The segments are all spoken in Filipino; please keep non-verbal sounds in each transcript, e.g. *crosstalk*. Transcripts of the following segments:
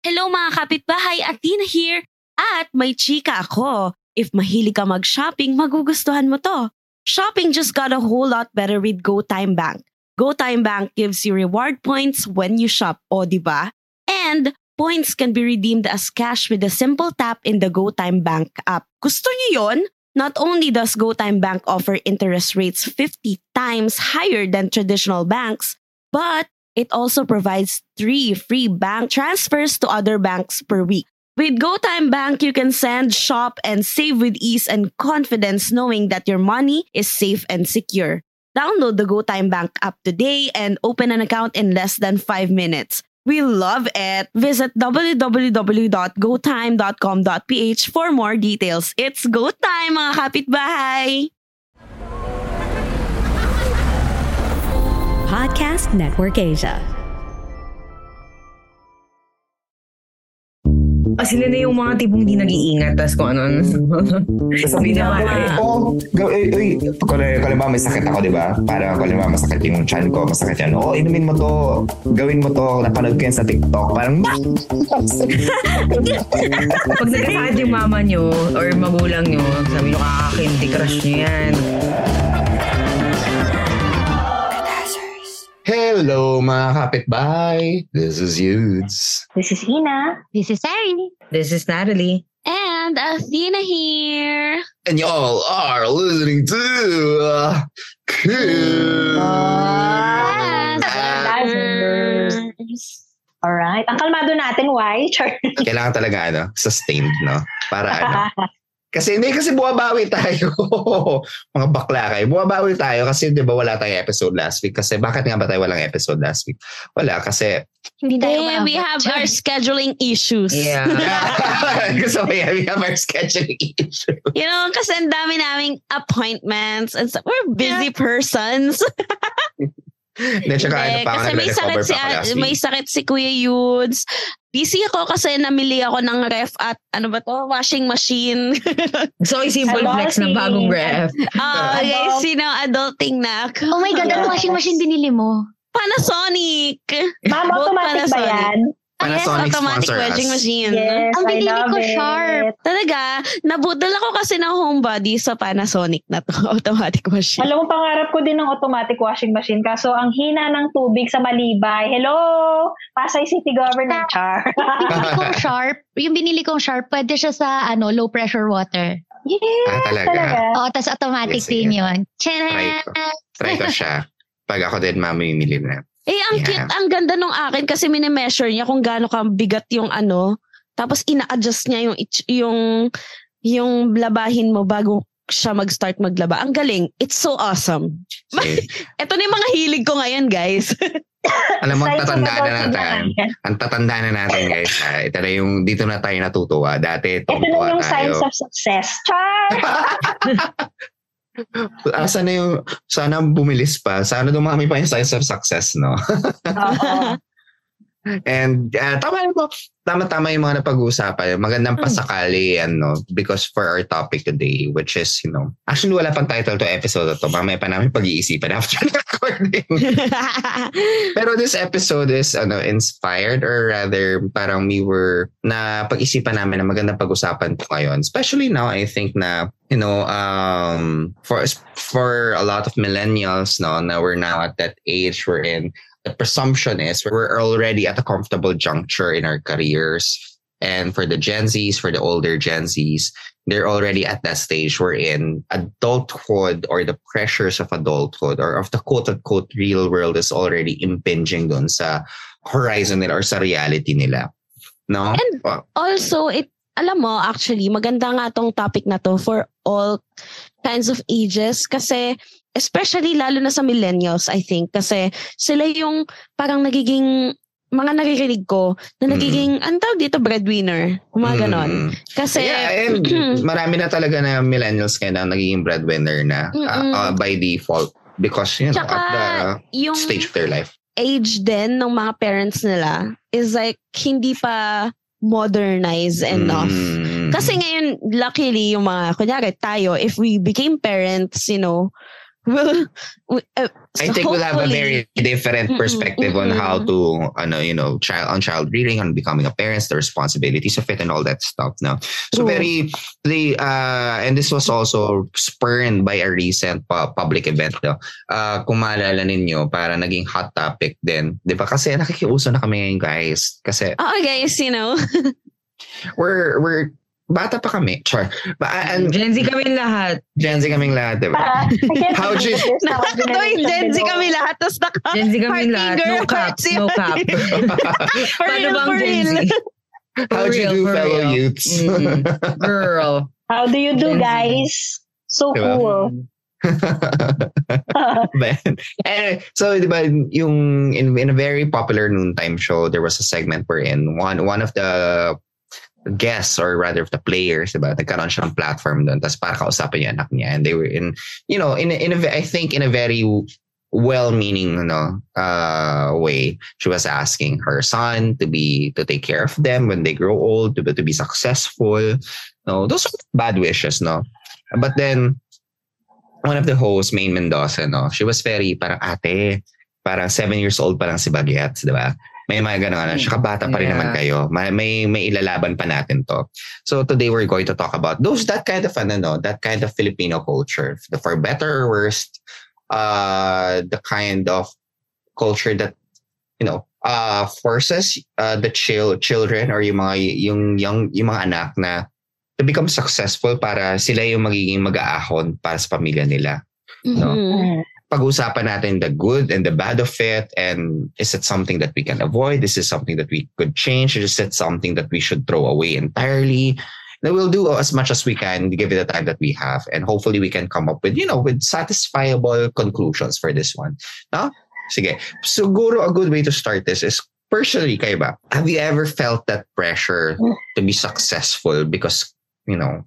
Hello mga kapitbahay, Athena here. At may chika ako. If mahilig ka mag-shopping, magugustuhan mo to. Shopping just got a whole lot better with GoTime Bank. GoTime Bank gives you reward points when you shop, o di ba? And points can be redeemed as cash with a simple tap in the GoTime Bank app. Gusto niyo yon? Not only does GoTime Bank offer interest rates 50 times higher than traditional banks, but it also provides three free bank transfers to other banks per week. With GoTime Bank, you can send, shop, and save with ease and confidence knowing that your money is safe and secure. Download the GoTime Bank app today and open an account in less than five minutes. We love it. Visit www.gotime.com.ph for more details. It's go time, mga kapitbahay! Podcast Network Asia. Kasi na yung mga tipong di nag-iingat tas kung ano. Sabi Ginawa naman, na. eh, oh, go, eh, eh, kung kung may sakit ako, di ba? Parang kung halimbawa masakit yung chan ko, masakit yan. Oh, inumin mo to, gawin mo to, napanood ko yan sa TikTok. Parang, *laughs* Pag nagkasakit yung mama nyo or magulang nyo, sabi nyo kakakindi crush nyo yan. Hello mga kapitbahay, this is Yudes. This is Ina. This is Sari. This is Natalie. And Athena here. And y'all are listening to uh, Cool. Alright. Ang kalmado natin, why? *laughs* Char. Kailangan talaga ano, sustained, no? Para ano. *laughs* Kasi hindi kasi buwabawi tayo. *laughs* Mga bakla kayo. Buwabawi tayo kasi 'di ba wala tayong episode last week kasi bakit nga ba tayo walang episode last week? Wala kasi Hindi tayo Eh, *laughs* we have our scheduling issues. Yeah. ko yan, we have our scheduling issue. You know, kasi ang dami naming appointments and so, we're busy persons. *laughs* Hindi, tsaka ano pa kasi may sakit si may sakit si Kuya Yudes. Busy ako kasi namili ako ng ref at ano ba to? Washing machine. *laughs* So, simple flex ng si- bagong ref. *laughs* Ah, okay, Adult. sino adulting na. Oh my God, ano washing machine binili mo? Panasonic. Ma'am, Both automatic ba Panasonic. yan? Panasonic yes, automatic sponsor wedging us. machine. Yes, Ang I binili love ko, it. Sharp. Talaga, nabudol ako kasi ng homebody sa Panasonic na to, *laughs* automatic machine. Alam mo, pangarap ko din ng automatic washing machine. Kaso, ang hina ng tubig sa Malibay. Hello! Pasay City Government. Char. Binili kong *laughs* Sharp. Yung binili kong Sharp, pwede siya sa ano low pressure water. yes, Ah, talaga? Oo, tas automatic Yes, din yun. Try ko. Try ko siya. Pag ako din mamimili na. Eh, ang Yeah. cute, ang ganda nung akin kasi mini-measure niya kung gaano ka bigat yung ano. Tapos ina-adjust niya yung, yung, yung labahin mo bago siya mag-start maglaba. Ang galing. It's so awesome. Kasi, Ito *laughs* na yung mga hilig ko ngayon, guys. *laughs* alam mo, ang tatanda na natin. Ang tatanda na natin, guys. Ha? Ito na yung, dito na tayo natutuwa. Dati, Ito na yung tayo. signs of success. Char! *laughs* Ah, sana yung, sana bumilis pa. Sana dumami pa yung signs of success, no? Oo. *laughs* And uh, tama mo, tama-tama yung mga napag-uusapan. Magandang Hmm. pasakali yan, no? Because for our topic today, which is, you know, actually wala pang title to episode na to. Mamaya pa namin pag-iisipan after *laughs* recording. *laughs* Pero this episode is ano inspired or rather parang we were na pag-isipan namin na magandang pag-usapan to ngayon. Especially now, I think na you know, um, for for a lot of millennials, no, na we're now at that age we're in. The presumption is we're already at a comfortable juncture in our careers. And for the Gen Zs, for the older Gen Zs, they're already at that stage we're in adulthood or the pressures of adulthood or of the quote unquote real world is already impinging dun sa horizon nila or sa reality nila. No? And also, it, alam mo, actually, maganda nga tong topic na to for all kinds of ages kasi especially lalo na sa millennials, I think. Kasi sila yung parang nagiging mga naririnig ko na Mm. nagiging, ang tawag dito, breadwinner. Mga ganon. Mm. Kasi, yeah, *clears throat* and marami na talaga na millennials ngayon na nagiging breadwinner na uh, uh, by default because you know Tsaka, at yung the stage of their life. age din ng mga parents nila is like, hindi pa modernize enough. Mm. Kasi ngayon, luckily, yung mga, kunyari, tayo, if we became parents, you know, we'll, we, uh, I think we'll have a very different Mm-mm, perspective on mm-mm. how to, ano, you know, child on child rearing, on becoming a parent, the responsibilities of it, and all that stuff. No, so True. very the uh, and this was also spurned by a recent pu- public event. No, uh, kung maalala ninyo, para naging hot topic din, di ba? Kasi nakikiuso na kami ngayon, guys. Kasi Oo, guys, you know. *laughs* we're we're bata pa kami. Char. Ba- and Gen Z kami lahat. Gen Z kaming lahat, di ba? Ah, I can't How'd *laughs* you- believe this now, Nakakatuwing generation Gen Z kami lahat. Tapos naka Gen Z kami Party lahat. No girl, cap. No cap. *laughs* For *laughs* Paano real, bang for Gen Z? How'd you do, fellow real. youths? Mm. Girl. How do you do, Gen guys? So Diba? cool. Man. Anyway, so di ba yung in, in a very popular noontime show, there was a segment wherein one one of the guests or rather the players, diba, nagkaroon siya ng platform doon. Tapos para kausapin yung anak niya. And they were in, you know, in, in a, I think in a very well-meaning, you know, uh, way. She was asking her son to be, to take care of them when they grow old, to, be- to be successful. No, those are bad wishes, no? But then, one of the hosts, Maine Mendoza, no, she was very parang ate, parang seven years old pa lang si Bagets, di ba? May mga ganun, ano, siya bata pa rin Yeah. naman kayo. May, may, may ilalaban pa natin to. So today we're going to talk about those, that kind of, ano, no, that kind of Filipino culture. The for better or worse, uh, the kind of culture that, you know, uh, forces uh, the chil- children or yung mga, yung, yung, yung mga anak na to become successful para sila yung magiging mag-aahon para sa pamilya nila. No. Mhm. Pag-usapan natin the good and the bad of it and is it something that we can avoid? Is it something that we could change? Is it something that we should throw away entirely? Then we'll do as much as we can give it the time that we have and hopefully we can come up with, you know, with satisfiable conclusions for this one. No? Sige. Siguro a good way to start this is personally, kayo ba? Have you ever felt that pressure to be successful because, you know,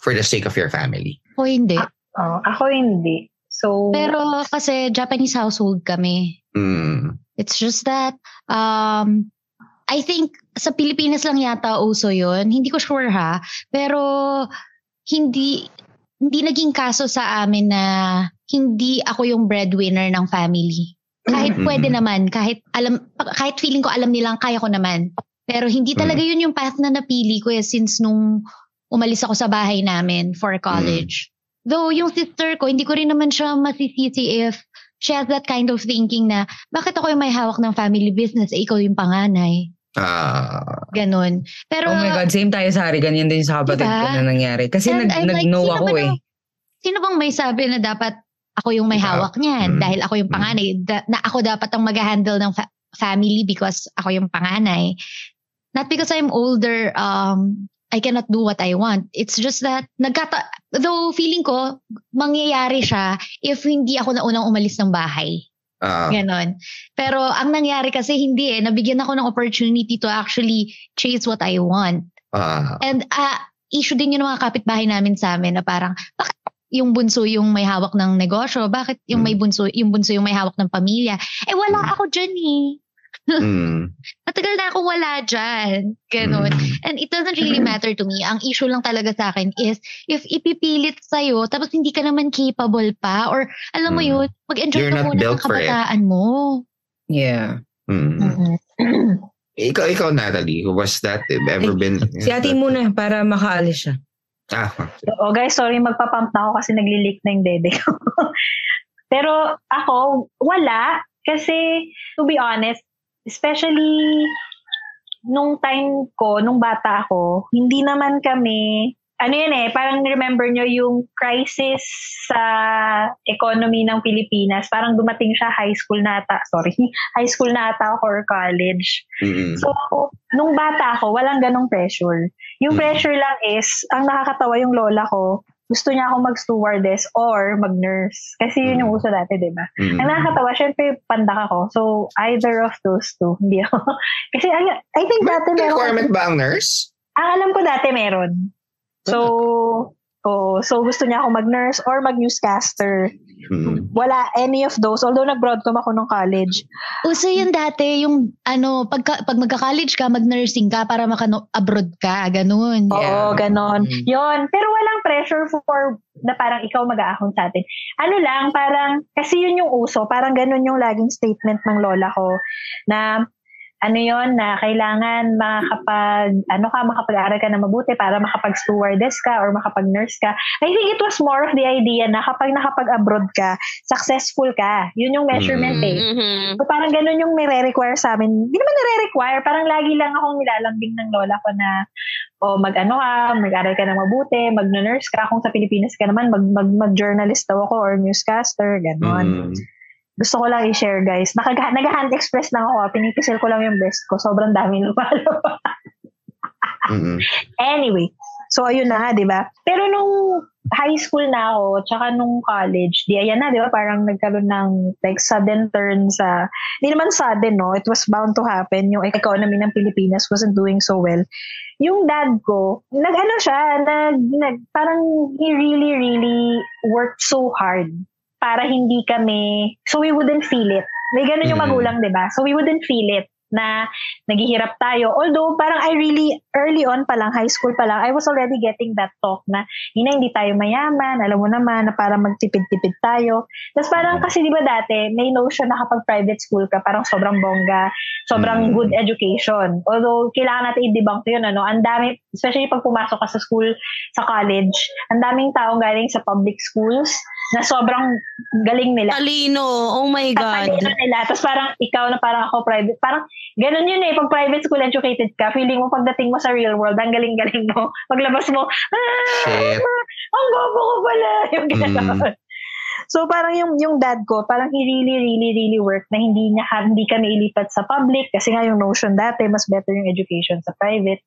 for the sake of your family? O hindi. Ah, oh, ako hindi. So, Pero kasi Japanese household kami. Mm. It's just that, um, I think sa Pilipinas lang yata uso yun. Hindi ko sure ha. Pero hindi hindi naging kaso sa amin na hindi ako yung breadwinner ng family. Kahit Mhm. pwede naman, kahit alam kahit feeling ko alam nilang kaya ko naman. Pero hindi talaga yun yung path na napili ko eh since nung umalis ako sa bahay namin for college. Though yung sister ko, hindi ko rin naman siya masisisi if she has that kind of thinking na bakit ako yung may hawak ng family business eh ikaw yung panganay. Ah, Ganon. Pero Oh my God, same tayo sa Hari. Ganyan din sa kapatid Diba? ko na nangyari. Kasi And nag, I'm like, nag-know sino ako ba eh. na- sino bang may sabi na dapat ako yung may Ikaw. hawak niyan Mm. dahil ako yung Mm. panganay da- na ako dapat ang mag-handle ng fa- family because ako yung panganay not because I'm older um I cannot do what I want it's just that nagkata though feeling ko mangyayari siya if hindi ako na unang umalis ng bahay ah, ganon pero ang nangyari kasi hindi eh nabigyan ako ng opportunity to actually chase what I want ah, And uh, issue din yun ng mga kapitbahay namin sa amin na parang, bakit yung bunso yung may hawak ng negosyo? Bakit yung may bunso, yung bunso yung may hawak ng pamilya? Eh wala Mm. ako dyan eh. Mm, *laughs* Matagal na akong wala dyan. Ganon. mm. And it doesn't really matter to me. Ang issue lang talaga sa akin is, if ipipilit sa'yo, tapos hindi ka naman capable pa, or alam mo Mm. yun, mag-enjoy You're ka muna ng kabataan mo. Yeah. Mm. Ikaw, ikaw, Natalie, was that ever Ay, been... Si ate muna para makaalis siya. Ah, oh guys, sorry, magpapump na ako kasi nagli-leak na yung dede ko. *laughs* Pero ako, wala. Kasi, to be honest, especially nung time ko, nung bata ako, hindi naman kami, ano yun eh, parang remember nyo yung crisis sa economy ng Pilipinas. Parang dumating siya high school na ata, sorry, *laughs* high school na ata ako or college. mm, So, nung bata ako, walang ganong pressure. Yung Mm. pressure lang is, ang nakakatawa yung lola ko, gusto niya akong mag-stewardess or mag-nurse. Kasi yun yung uso dati, di ba? Mm. Ang nakakatawa, syempre, pandak ako. So, either of those two, *laughs* hindi ako. Kasi, I, I think dati meron. requirement ba ang nurse? Ang alam ko dati meron. So, oh, so gusto niya ako mag-nurse or mag-newscaster. Mm. Wala any of those. Although nag-broadcom ako nung college. Uso yun dati, yung ano, pag, pag magka-college ka, mag-nursing ka para maka-abroad ka, ganun. Oo, ganon. Mm. Yon Pero walang pressure for na parang ikaw mag-aahon sa atin. Ano lang, parang, kasi yun yung uso, parang ganun yung laging statement ng lola ko, na ano yon na kailangan makapag, ano ka, makapag-aral ka na mabuti para makapag-stewardess ka or makapag-nurse ka. I think it was more of the idea na kapag nakapag-abroad ka, successful ka. Yun yung measurement eh. Mhm. So parang ganun yung nire-require sa amin. Hindi naman nire-require, parang lagi lang akong nilalambing ng lola ko na o mag-ano ka, mag-aral ka na mabuti, mag-nurse ka. Kung sa Pilipinas ka naman, mag, mag, mag-journalist daw ako or newscaster, ganon. Mm. Gusto ko lang i-share guys. Nag- Nag-hand express lang ako. Pinipisil ko lang yung best ko. Sobrang dami lumalabas. *laughs* Mm. Anyway, so ayun na nga, di ba? Pero nung high school na ako, tsaka nung college, di ayan na, di ba? Parang nagkaroon ng like sudden turn sa, hindi naman sudden, no? It was bound to happen. Yung economy ng Pilipinas wasn't doing so well. Yung dad ko, nag-ano siya, nag, nag, parang he really, really worked so hard para hindi kami, so we wouldn't feel it. May ganun yung Mm. magulang, di ba? So we wouldn't feel it na naghihirap tayo. Although, parang I really, early on pa lang, high school pa lang, I was already getting that talk na, Ina, hindi tayo mayaman, alam mo naman, na para magtipid-tipid tayo. Tapos parang, kasi di ba dati, may notion na kapag private school ka, parang sobrang bongga, sobrang Mm. good education. Although, kailangan natin i-debunk yun, ano, ang dami, especially pag pumasok ka sa school, sa college, ang daming taong galing sa public schools, na sobrang galing nila Talino. Oh my God. katalino nila. Tapos parang ikaw na parang ako private. Parang ganun yun eh. Pag private school educated ka, feeling mo pagdating mo sa real world, ang galing-galing mo. *laughs* Paglabas mo, ah, Shit. ang gobo ko pala. *laughs* Yung gano'n. So parang yung yung dad ko, parang he really, really, really worked na hindi niya hindi kami ilipat sa public kasi nga yung notion dati, mas better yung education sa private.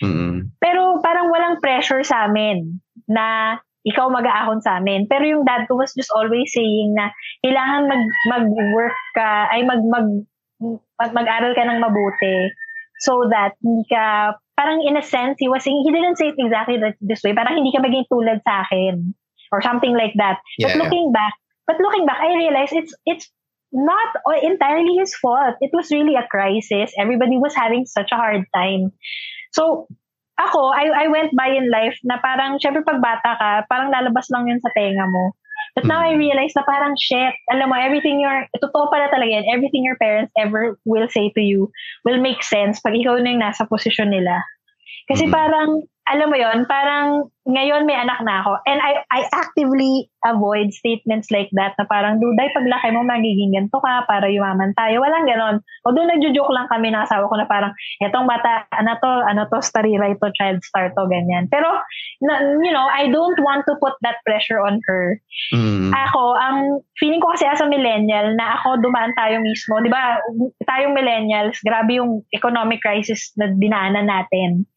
Mm. Pero parang walang pressure sa amin na ikaw mag-aahon sa amin. Pero yung dad ko was just always saying na kailangan mag, mag-work ka, ay mag, mag, mag, mag-aral ka ng mabuti so that hindi ka, parang in a sense, he was saying, he didn't say it exactly that, this way, parang hindi ka maging tulad sa akin or something like that. But Yeah. looking back, but looking back, I realized it's, it's not entirely his fault. It was really a crisis. Everybody was having such a hard time. So, ako, I, I went by in life na parang, syempre pag bata ka, parang lalabas lang yun sa tenga mo. But now I realize na parang, shit, alam mo, everything your, totoo pala talaga yan, everything your parents ever will say to you will make sense pag ikaw na yung nasa posisyon nila. Kasi Mhm. parang, alam mo yon parang ngayon may anak na ako and I I actively avoid statements like that na parang duday paglaki mo magiging ganito ka para yumaman tayo. Walang ganon. Although nagjo-joke lang kami ng asawa ko na parang etong bata, ano to, ano to, starira ito, child star to, ganyan. Pero, na, you know, I don't want to put that pressure on her. Mm. Ako, ang feeling ko kasi as a millennial na ako dumaan tayo mismo, 'di ba? Tayong millennials, grabe yung economic crisis na dinaanan natin.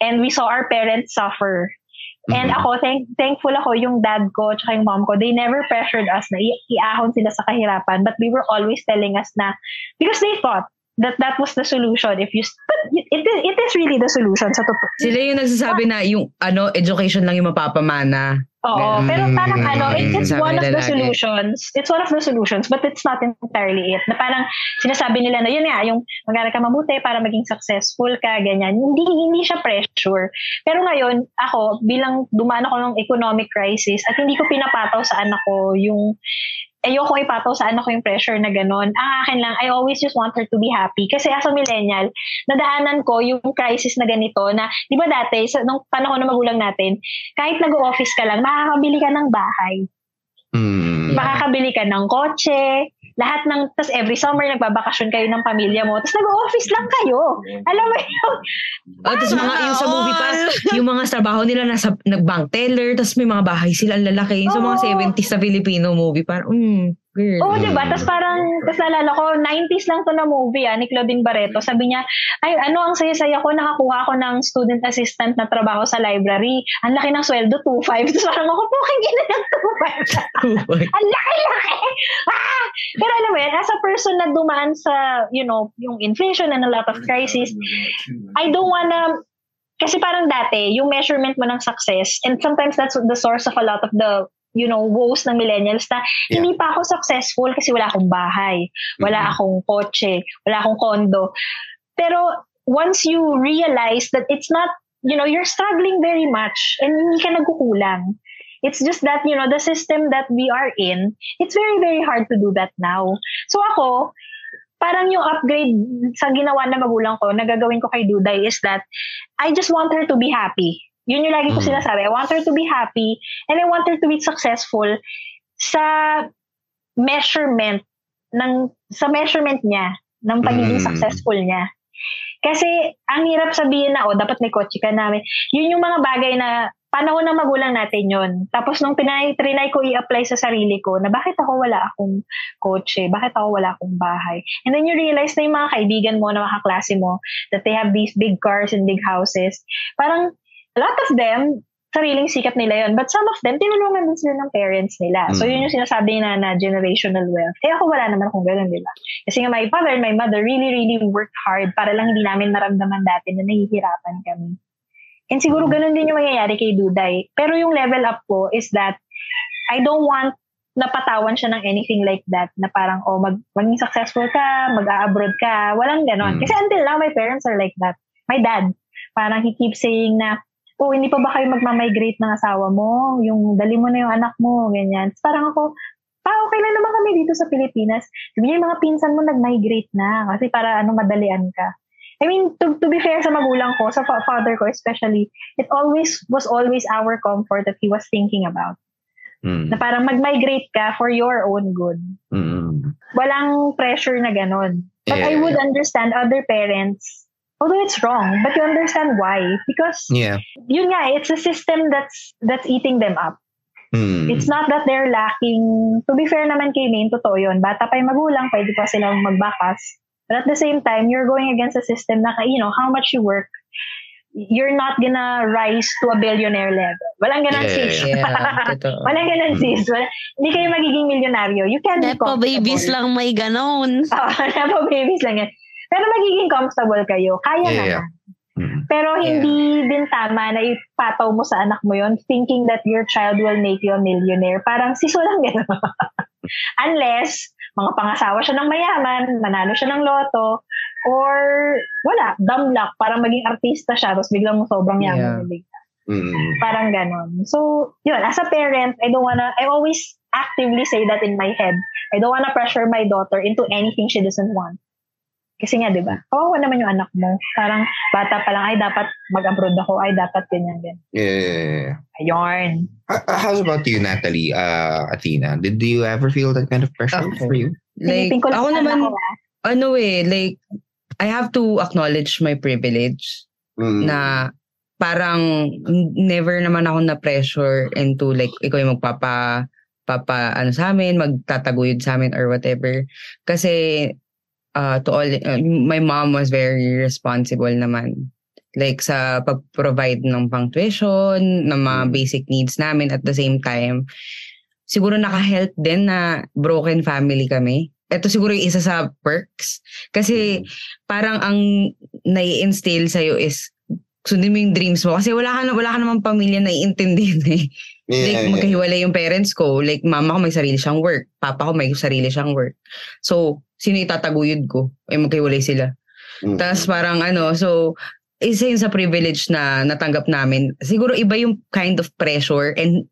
And we saw our parents suffer. And Mhm. ako, thank, thankful ako yung dad ko at yung mom ko. They never pressured us na i- iahon sila sa kahirapan. But we were always telling us na, because they thought that that was the solution. If you, but it, it, is, it is really the solution sa totoo. Sila yung nagsasabi na yung ano, education lang yung mapapamana. Oo, Mm. pero parang ano, it's, it's Sabi one of the lagi. solutions. It's one of the solutions, but it's not entirely it. Na parang sinasabi nila na yun nga, yung mag-aral ka mabuti para maging successful ka, ganyan. Hindi, hindi siya pressure. Pero ngayon, ako, bilang dumaan ako ng economic crisis at hindi ko pinapataw sa anak ko yung ayoko ipataw sa anak ko yung pressure na gano'n. Ang akin lang, I always just want her to be happy. Kasi as a millennial, nadaanan ko yung crisis na ganito na, di ba dati, sa, nung panahon ng magulang natin, kahit nag-office ka lang, makakabili ka ng bahay. Mm. Makakabili ka ng kotse, lahat ng, tas every summer nagbabakasyon kayo ng pamilya mo, tas nag-office lang kayo. Alam mo yung, Oh, tapos mga yung sa movie pa, *laughs* yung mga trabaho nila nasa nag-bank teller, tapos may mga bahay sila ang lalaki. So mga Oo. 70s sa Filipino movie, parang, mm, Girl. Oo, di ba? Mm. Tapos parang, tapos naalala ko, 90s lang to na movie, ah, ni Claudine Barreto. Sabi niya, ay, ano, ang saya-saya ko, nakakuha ko ng student assistant na trabaho sa library. Ang laki ng sweldo, 2.5. Tapos parang ako, pukang gina ng 2.5. Ang laki-laki! Ah! Pero alam mo yan, as a person na dumaan sa, you know, yung inflation and a lot of crisis, I don't wanna, kasi parang dati, yung measurement mo ng success, and sometimes that's the source of a lot of the you know, woes ng millennials na Yeah. hindi pa ako successful kasi wala akong bahay, wala Mhm. akong kotse, wala akong kondo. Pero once you realize that it's not, you know, you're struggling very much and hindi ka nagkukulang. It's just that, you know, the system that we are in, it's very, very hard to do that now. So ako, parang yung upgrade sa ginawa na magulang ko, na gagawin ko kay Duday is that I just want her to be happy. Yun yung lagi ko Mhm. sinasabi. I want her to be happy and I want her to be successful sa measurement ng sa measurement niya ng pagiging Mm. successful niya. Kasi ang hirap sabihin na, oh, dapat may kotse ka namin. Yun yung mga bagay na panahon ng magulang natin yun. Tapos nung tinay, trinay ko i-apply sa sarili ko na bakit ako wala akong kotse, bakit ako wala akong bahay. And then you realize na yung mga kaibigan mo, na mga kaklase mo, that they have these big cars and big houses. Parang a lot of them, sariling sikat nila yon But some of them, tinulungan din sila ng parents nila. So Mm. yun yung sinasabi na na generational wealth. Eh ako wala naman kung ganun, di ba? Kasi nga my father and my mother really, really worked hard para lang hindi namin maramdaman dati na nahihirapan kami. And siguro ganun din yung mangyayari kay Duday. Pero yung level up ko is that I don't want napatawan siya ng anything like that na parang, oh, mag, maging successful ka, mag-a-abroad ka. Walang ganon. Mm. Kasi until now, my parents are like that. My dad, parang he keeps saying na, oh, hindi pa ba kayo magmamigrate ng asawa mo? Yung dali mo na yung anak mo, ganyan. Tapos parang ako, pa, okay lang naman kami dito sa Pilipinas. Sabi yung mga pinsan mo nag-migrate na kasi para ano, madalian ka. I mean, to, to be fair sa magulang ko, sa fa- father ko especially, it always was always our comfort that he was thinking about. Mm. Na parang mag-migrate ka for your own good. Mm. Walang pressure na ganon. But I Yeah. would understand other parents, although it's wrong, but you understand why. Because Yeah. yun nga, it's a system that's that's eating them up. Mm. It's not that they're lacking, to be fair naman kay Maine, totoo yun. Bata pa yung magulang, pwede pa silang magbakas. But at the same time, you're going against a system na, you know, how much you work, you're not gonna rise to a billionaire level. Walang ganun, Yeah, sis. yeah. *laughs* Walang ganun, sis. Wala, hindi kayo magiging milyonaryo. You can be Nepo babies comfortable. lang may ganon. *laughs* Oo, nepo babies lang yan. Pero magiging comfortable kayo. Kaya Yeah, naman. yeah. Pero hindi din tama na ipataw mo sa anak mo yon thinking that your child will make you a millionaire. Parang siso lang gano'n. *laughs* Unless, mga pangasawa siya ng mayaman, manalo siya ng loto, or wala, dumb luck, parang maging artista siya, tapos biglang sobrang yaman Yeah. na bigla. Mm. Parang ganon. So, yun, as a parent, I don't wanna, I always actively say that in my head. I don't wanna pressure my daughter into anything she doesn't want. Kasi nga, di ba? Kawawa naman yung anak mo. Parang bata pa lang, ay dapat mag-abroad ako, ay dapat ganyan, ganyan. Yeah. Ayun. Uh, uh, How about you, Natalie, uh, Athena? Did you ever feel that kind of pressure Ako. for you? Like, ko ako naman, ako, ah. ano eh, like, I have to acknowledge my privilege Mm. na parang never naman ako na pressure into like ikaw yung magpapa papa ano sa amin magtataguyod sa amin or whatever kasi uh, to all uh, my mom was very responsible naman like sa pag-provide ng pang tuition ng mga Mm. basic needs namin at the same time siguro naka-help din na broken family kami ito siguro yung isa sa perks kasi parang ang nai-instill sa'yo is sundin mo yung dreams mo. Kasi wala ka, wala ka namang pamilya na iintindihin eh. Yeah, like, magkahiwalay yung parents ko. Like, mama ko may sarili siyang work. Papa ko may sarili siyang work. So, sino itataguyod ko? Eh, magkahiwalay sila. Mm. Tapos parang ano, so, isa yun sa privilege na natanggap namin. Siguro iba yung kind of pressure and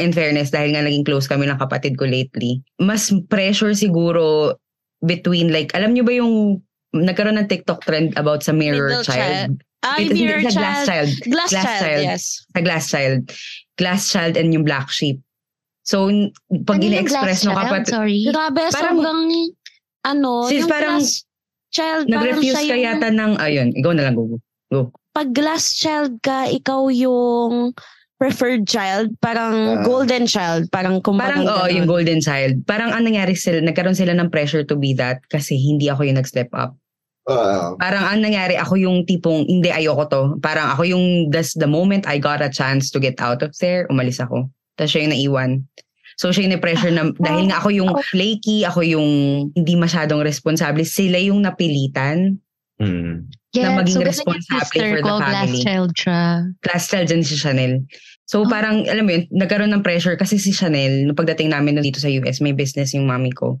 in fairness, dahil nga naging close kami ng kapatid ko lately, mas pressure siguro between like, alam nyo ba yung nagkaroon ng TikTok trend about sa mirror Middle child? Ay, Hindi, mirror child. glass child. Glass, Glass child, child. yes. Sa glass child. Glass child and yung black sheep. So, n- pag Ano ina-express child? kapatid, Sorry. Grabe, Parang- sobrang, ano, Sis, yung parang glass child, parang nag-refuse siya ka yata ng, ayun, ikaw na lang, Gugu. pag glass child ka, ikaw yung preferred child, parang Ah. golden child, parang kumbaga Parang, oo, ganun. yung golden child. Parang ang nangyari sila, nagkaroon sila ng pressure to be that kasi hindi ako yung nag-step up. Uh, Parang ang nangyari, ako yung tipong, hindi, ayoko to. Parang ako yung, that's the moment I got a chance to get out of there, umalis ako. Tapos siya yung naiwan. So siya yung pressure na, dahil nga ako yung flaky, ako yung hindi masyadong responsable, sila yung napilitan. mm. Yes, na maging so responsable for the ko, glass family. child siya. Class child dyan si Chanel. So Oh. parang, alam mo yun, nagkaroon ng pressure kasi si Chanel, nung pagdating namin dito sa US, may business yung mami ko.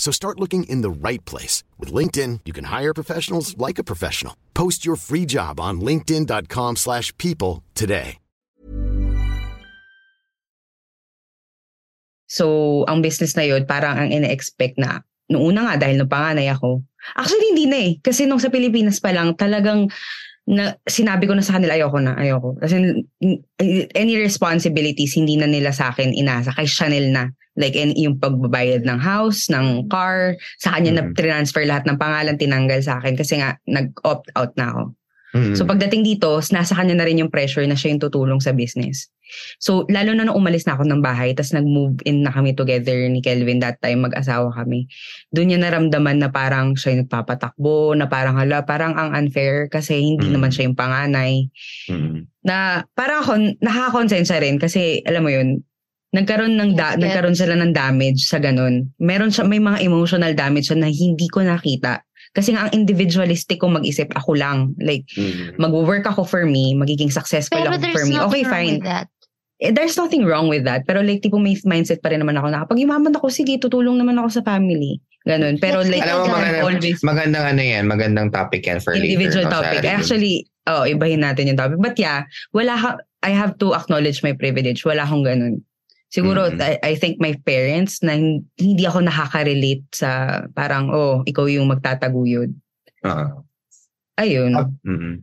So start looking in the right place. With LinkedIn, you can hire professionals like a professional. Post your free job on linkedin.com slash people today. So, ang business na yun, parang ang ina-expect na, noong una nga, dahil nung panganay ako. Actually, hindi na eh. Kasi nung sa Pilipinas pa lang, talagang na, sinabi ko na sa kanila, ayoko na, ayoko. Kasi any responsibilities, hindi na nila sa akin inasa. Kay Chanel na. Like, in, yung pagbabayad ng house, ng car, sa kanya Mm. na transfer lahat ng pangalan, tinanggal sa akin. Kasi nga, nag-opt out na ako. Mm. So pagdating dito, nasa kanya na rin yung pressure na siya yung tutulong sa business. So lalo na nung umalis na ako ng bahay, tapos nag-move in na kami together ni Kelvin that time, mag-asawa kami. Doon niya naramdaman na parang siya yung nagpapatakbo, na parang hala, parang ang unfair kasi hindi Mm. naman siya yung panganay. Mm. Na parang ako, nakakakonsensya rin kasi alam mo yun, nagkaroon ng da- Yes, nagkaroon sila ng damage sa ganun. Meron siya may mga emotional damage siya na hindi ko nakita. Kasi nga ang individualistic ko mag-isip ako lang. Like Mm. mag-work ako for me, magiging successful Pero ako for me. nothing Okay, wrong fine. with that. Eh, there's nothing wrong with that. Pero like, tipo may mindset pa rin naman ako na kapag yumaman ako, sige, tutulong naman ako sa family. Ganun. Pero like, Alam mo, magandang, always magandang ano yan, magandang topic yan for individual later. no, sa topic. atin. Actually, oh, ibahin natin yung topic. But yeah, wala ha- I have to acknowledge my privilege. Wala akong ganun. Siguro, Mhm. I, I think my parents na hin- hindi ako nakaka-relate sa parang, oh, ikaw yung magtataguyod. Oo. Ayun. Mm.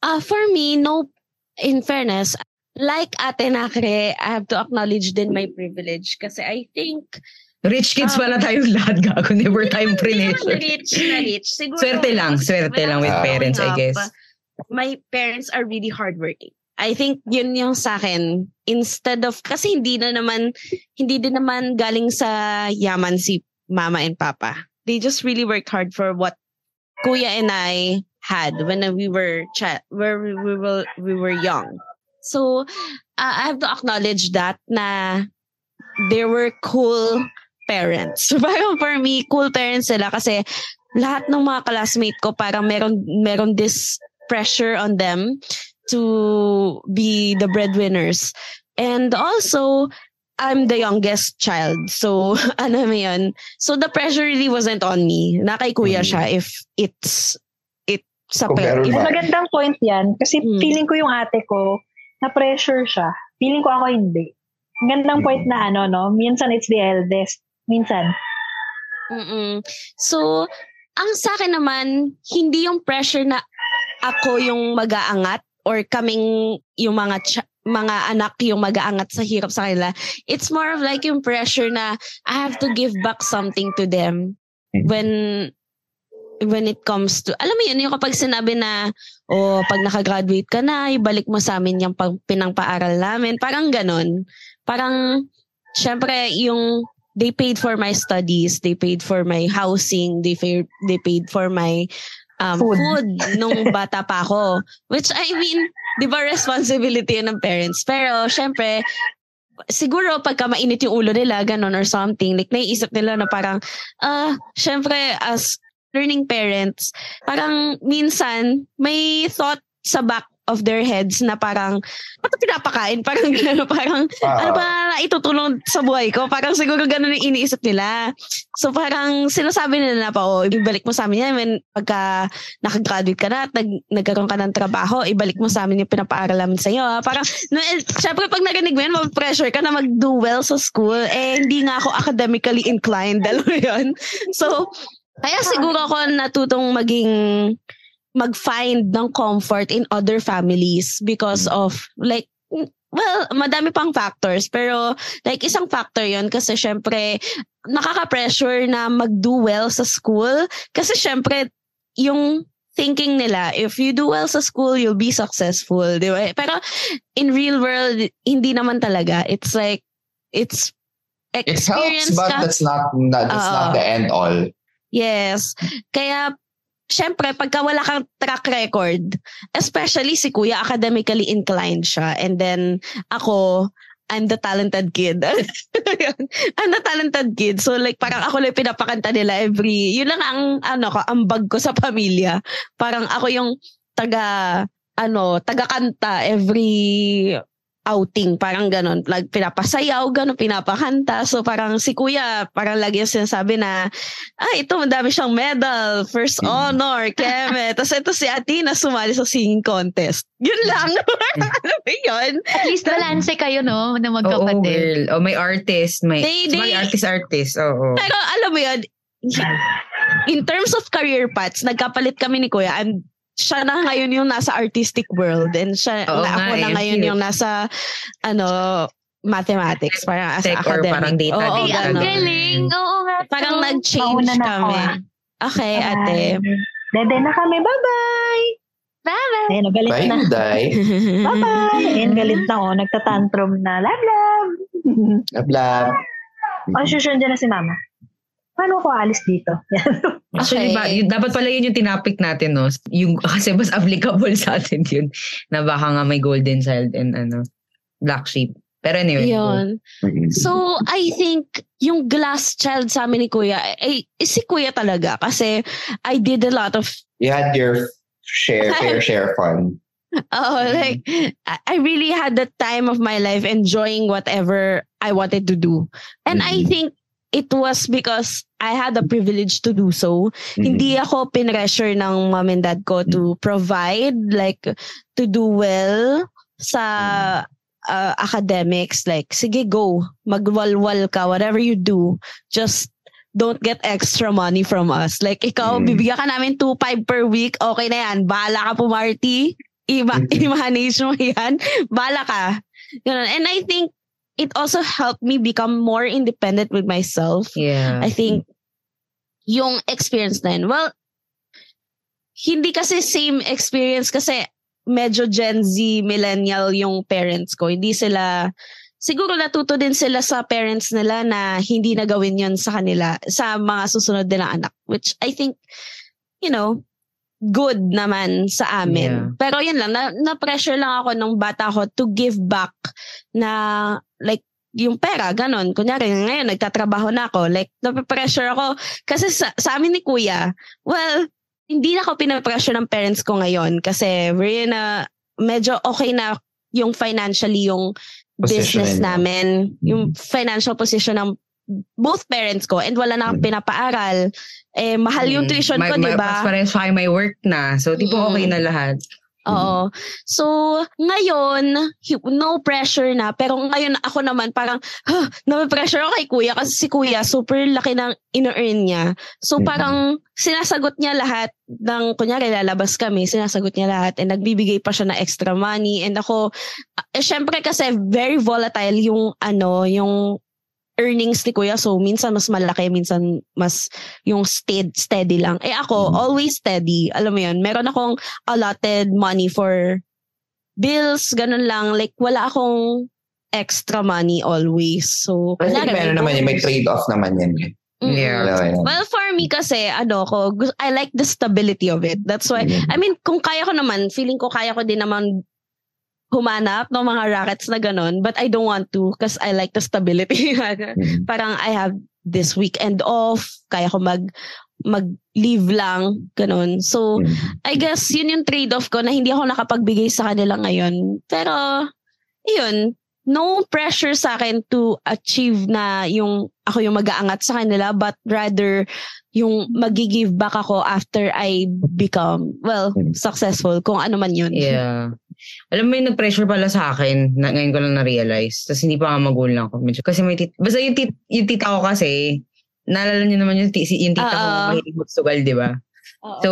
Ah, for me, no, in fairness, like Ate Nakre, I have to acknowledge din my privilege kasi I think Rich kids Um, pala tayong *laughs* lahat gago. Never naman pressure. rich na rich. Siguro, Swerte lang, swerte I lang with parents, I growing guess. up, My parents are really hardworking. I think yun yung sa akin. Instead of, kasi hindi na naman, hindi din naman galing sa yaman si mama and papa. They just really worked hard for what kuya and I had when we were cha- where we, we were we were young. So uh, I have to acknowledge that na they were cool parents. *laughs* For me, cool parents sila kasi lahat ng mga classmate ko parang meron meron this pressure on them to be the breadwinners. And also, I'm the youngest child. So, *laughs* ano mo yun? So, the pressure really wasn't on me. Na kay kuya Mhm. siya if it's, it sa Kung meron if- ba? Magandang point yan. Kasi Hmm. feeling ko yung ate ko, na-pressure siya. Feeling ko ako hindi. Magandang point na ano, no? Minsan it's the eldest. Minsan. Mm-mm. So, ang sa akin naman, hindi yung pressure na ako yung mag-aangat or kaming yung mga ch- mga anak yung mag-aangat sa hirap sa kanila. It's more of like yung pressure na I have to give back something to them when when it comes to, alam mo yun, yung kapag sinabi na, oh, pag nakagraduate ka na, ibalik mo sa amin yung pag, pinangpaaral namin. Parang ganun. Parang, syempre, yung they paid for my studies, they paid for my housing, they paid, they paid for my um, Food. food. nung *laughs* bata pa ako. Which I mean, di ba responsibility yun ng parents? Pero syempre, siguro pagka mainit yung ulo nila, ganun or something, like naiisip nila na parang, ah, syempre as learning parents, parang minsan may thought sa back of their heads na parang, ba't pinapakain? *laughs* Parang gano'n, parang, Ah. ano ba na itutulong sa buhay ko? Parang siguro gano'n yung iniisip nila. So parang sinasabi nila na pa, oh, ibalik mo sa amin yan when pagka nakagraduate ka na at nag, nagkaroon ka ng trabaho, ibalik mo sa amin yung pinapaaral namin sa iyo. Parang, no, eh, syempre pag narinig mo yan, pressure ka na mag-do well sa school. Eh, hindi nga ako academically inclined. *laughs* Mo yun? So, kaya siguro ako natutong maging mag-find ng comfort in other families because of like well, madami pang factors pero like isang factor 'yon kasi syempre nakaka-pressure na mag-do well sa school kasi syempre yung thinking nila if you do well sa school you'll be successful, di ba? Pero in real world hindi naman talaga. It's like it's It experience helps, but ka. that's not, not that's not Oo. the end all. Yes. Kaya, syempre, pagka wala kang track record, especially si Kuya, academically inclined siya. And then, ako, I'm the talented kid. *laughs* I'm the talented kid. So, like, parang ako lang pinapakanta nila every, yun lang ang, ano ko, ambag ko sa pamilya. Parang ako yung taga, ano, taga-kanta every outing, parang ganon. Like, pinapasayaw, ganon, pinapakanta. So, parang si kuya, parang lagi yung sinasabi na, ay, ito, madami siyang medal, first honor, keme. Tapos ito si Atina sumali sa singing contest. Yun lang. *laughs* ano ba yun? At least balance kayo, no? Na Oo, magkapatid. girl. Oh, may artist. May, They- may they- artist-artist. Oo. Pero alam mo yun, *laughs* in terms of career paths, nagkapalit kami ni Kuya and siya na ngayon yung nasa artistic world and siya Oo na nga ako na eh, ngayon cute. yung nasa ano mathematics parang as Tech academic. parang data, Oo, data. ang galing. Oo nga. Parang to. nag-change na ako, kami. ah. Okay, ate. Dede na kami. Bye-bye! Bye-bye. Ayun, oh, galit Bye, na. Day. Bye-bye! Ayun, galit na oh. Nagtatantrum na. Love, love! Ablab. oh, susunod na si mama. Paano ako alis dito? Actually, Okay. ba, yun, dapat pala yun yung tinapik natin, no? Yung, *laughs* kasi mas applicable sa atin yun. Na baka nga may golden child and ano, black sheep. Pero anyway. Yun. So, I think yung glass child sa amin ni Kuya, eh, eh, si Kuya talaga. Kasi I did a lot of You had your share, *laughs* fair share fun. Oh, like I I really had the time of my life enjoying whatever I wanted to do. And I Mhm. think it was because I had the privilege to do so. Hindi ako pinressure ng mom and dad ko to provide like to do well sa uh, academics. Like sige go. Magwalwal ka. Whatever you do just don't get extra money from us. Like ikaw Mm. bibigyan ka namin 2.5 per week. Okay na yan. Bahala ka pumarty i-ma- Mhm. i-manage mo *laughs* yan. Bahala ka. Ganun. and I think it also helped me become more independent with myself Yeah. I think yung experience na yun. Well, hindi kasi same experience kasi medyo Gen Z, millennial yung parents ko. Hindi sila, siguro natuto din sila sa parents nila na hindi na gawin yun sa kanila, sa mga susunod nilang anak. Which I think, you know, good naman sa amin. Yeah. Pero yun lang, na, na-pressure lang ako nung bata ko to give back na like yung pera, ganon. Kunyari, ngayon, nagtatrabaho na ako. Like, nape-pressure ako. Kasi sa, sa amin ni kuya, well, hindi na ako pinapressure ng parents ko ngayon kasi we're in a, medyo okay na yung financially yung Position business namin, yung financial position ng both parents ko and wala na akong pinapaaral. Eh, mahal yung Mm. tuition ko, di ba? Mas parehas pa may work na. So, tipo Mm. okay na lahat. Oo. So, ngayon, no pressure na. Pero ngayon, ako naman parang, huh, na-pressure ako kay kuya kasi si kuya, super laki ng ino-earn niya. So, parang sinasagot niya lahat ng, kunyari, lalabas kami, sinasagot niya lahat and nagbibigay pa siya ng extra money. And ako, eh, syempre kasi very volatile yung, ano, yung earnings ni kuya. So, minsan mas malaki, minsan mas yung steady, steady lang. Eh ako, Mhm. always steady. Alam mo yun, meron akong allotted money for bills, ganun lang. Like, wala akong extra money always. So, think kunyari, meron naman yun, may trade-off naman yan. eh. Mm-mm. Yeah. Well, for me kasi, ano ko, I like the stability of it. That's why, Mhm. I mean, kung kaya ko naman, feeling ko kaya ko din naman humanap ng mga rackets na ganun. But I don't want to because I like the stability. *laughs* Mhm. Parang I have this weekend off. Kaya ko mag mag-leave lang. Ganun. So, Mhm. I guess yun yung trade-off ko na hindi ako nakapagbigay sa kanila ngayon. Pero, yun, no pressure sa akin to achieve na yung ako yung mag-aangat sa kanila but rather yung mag-give back ako after I become, well, Mm. successful kung ano man yun. Yeah. Alam mo yung nag-pressure pala sa akin, na, ngayon ko lang na-realize. Tapos hindi pa nga magulang ko. Medyo, kasi may tit, basta yung, tit, yung tita ko kasi, naalala niyo naman yung, si- yung tita ko, Oo. mahilig magsugal, di ba? So,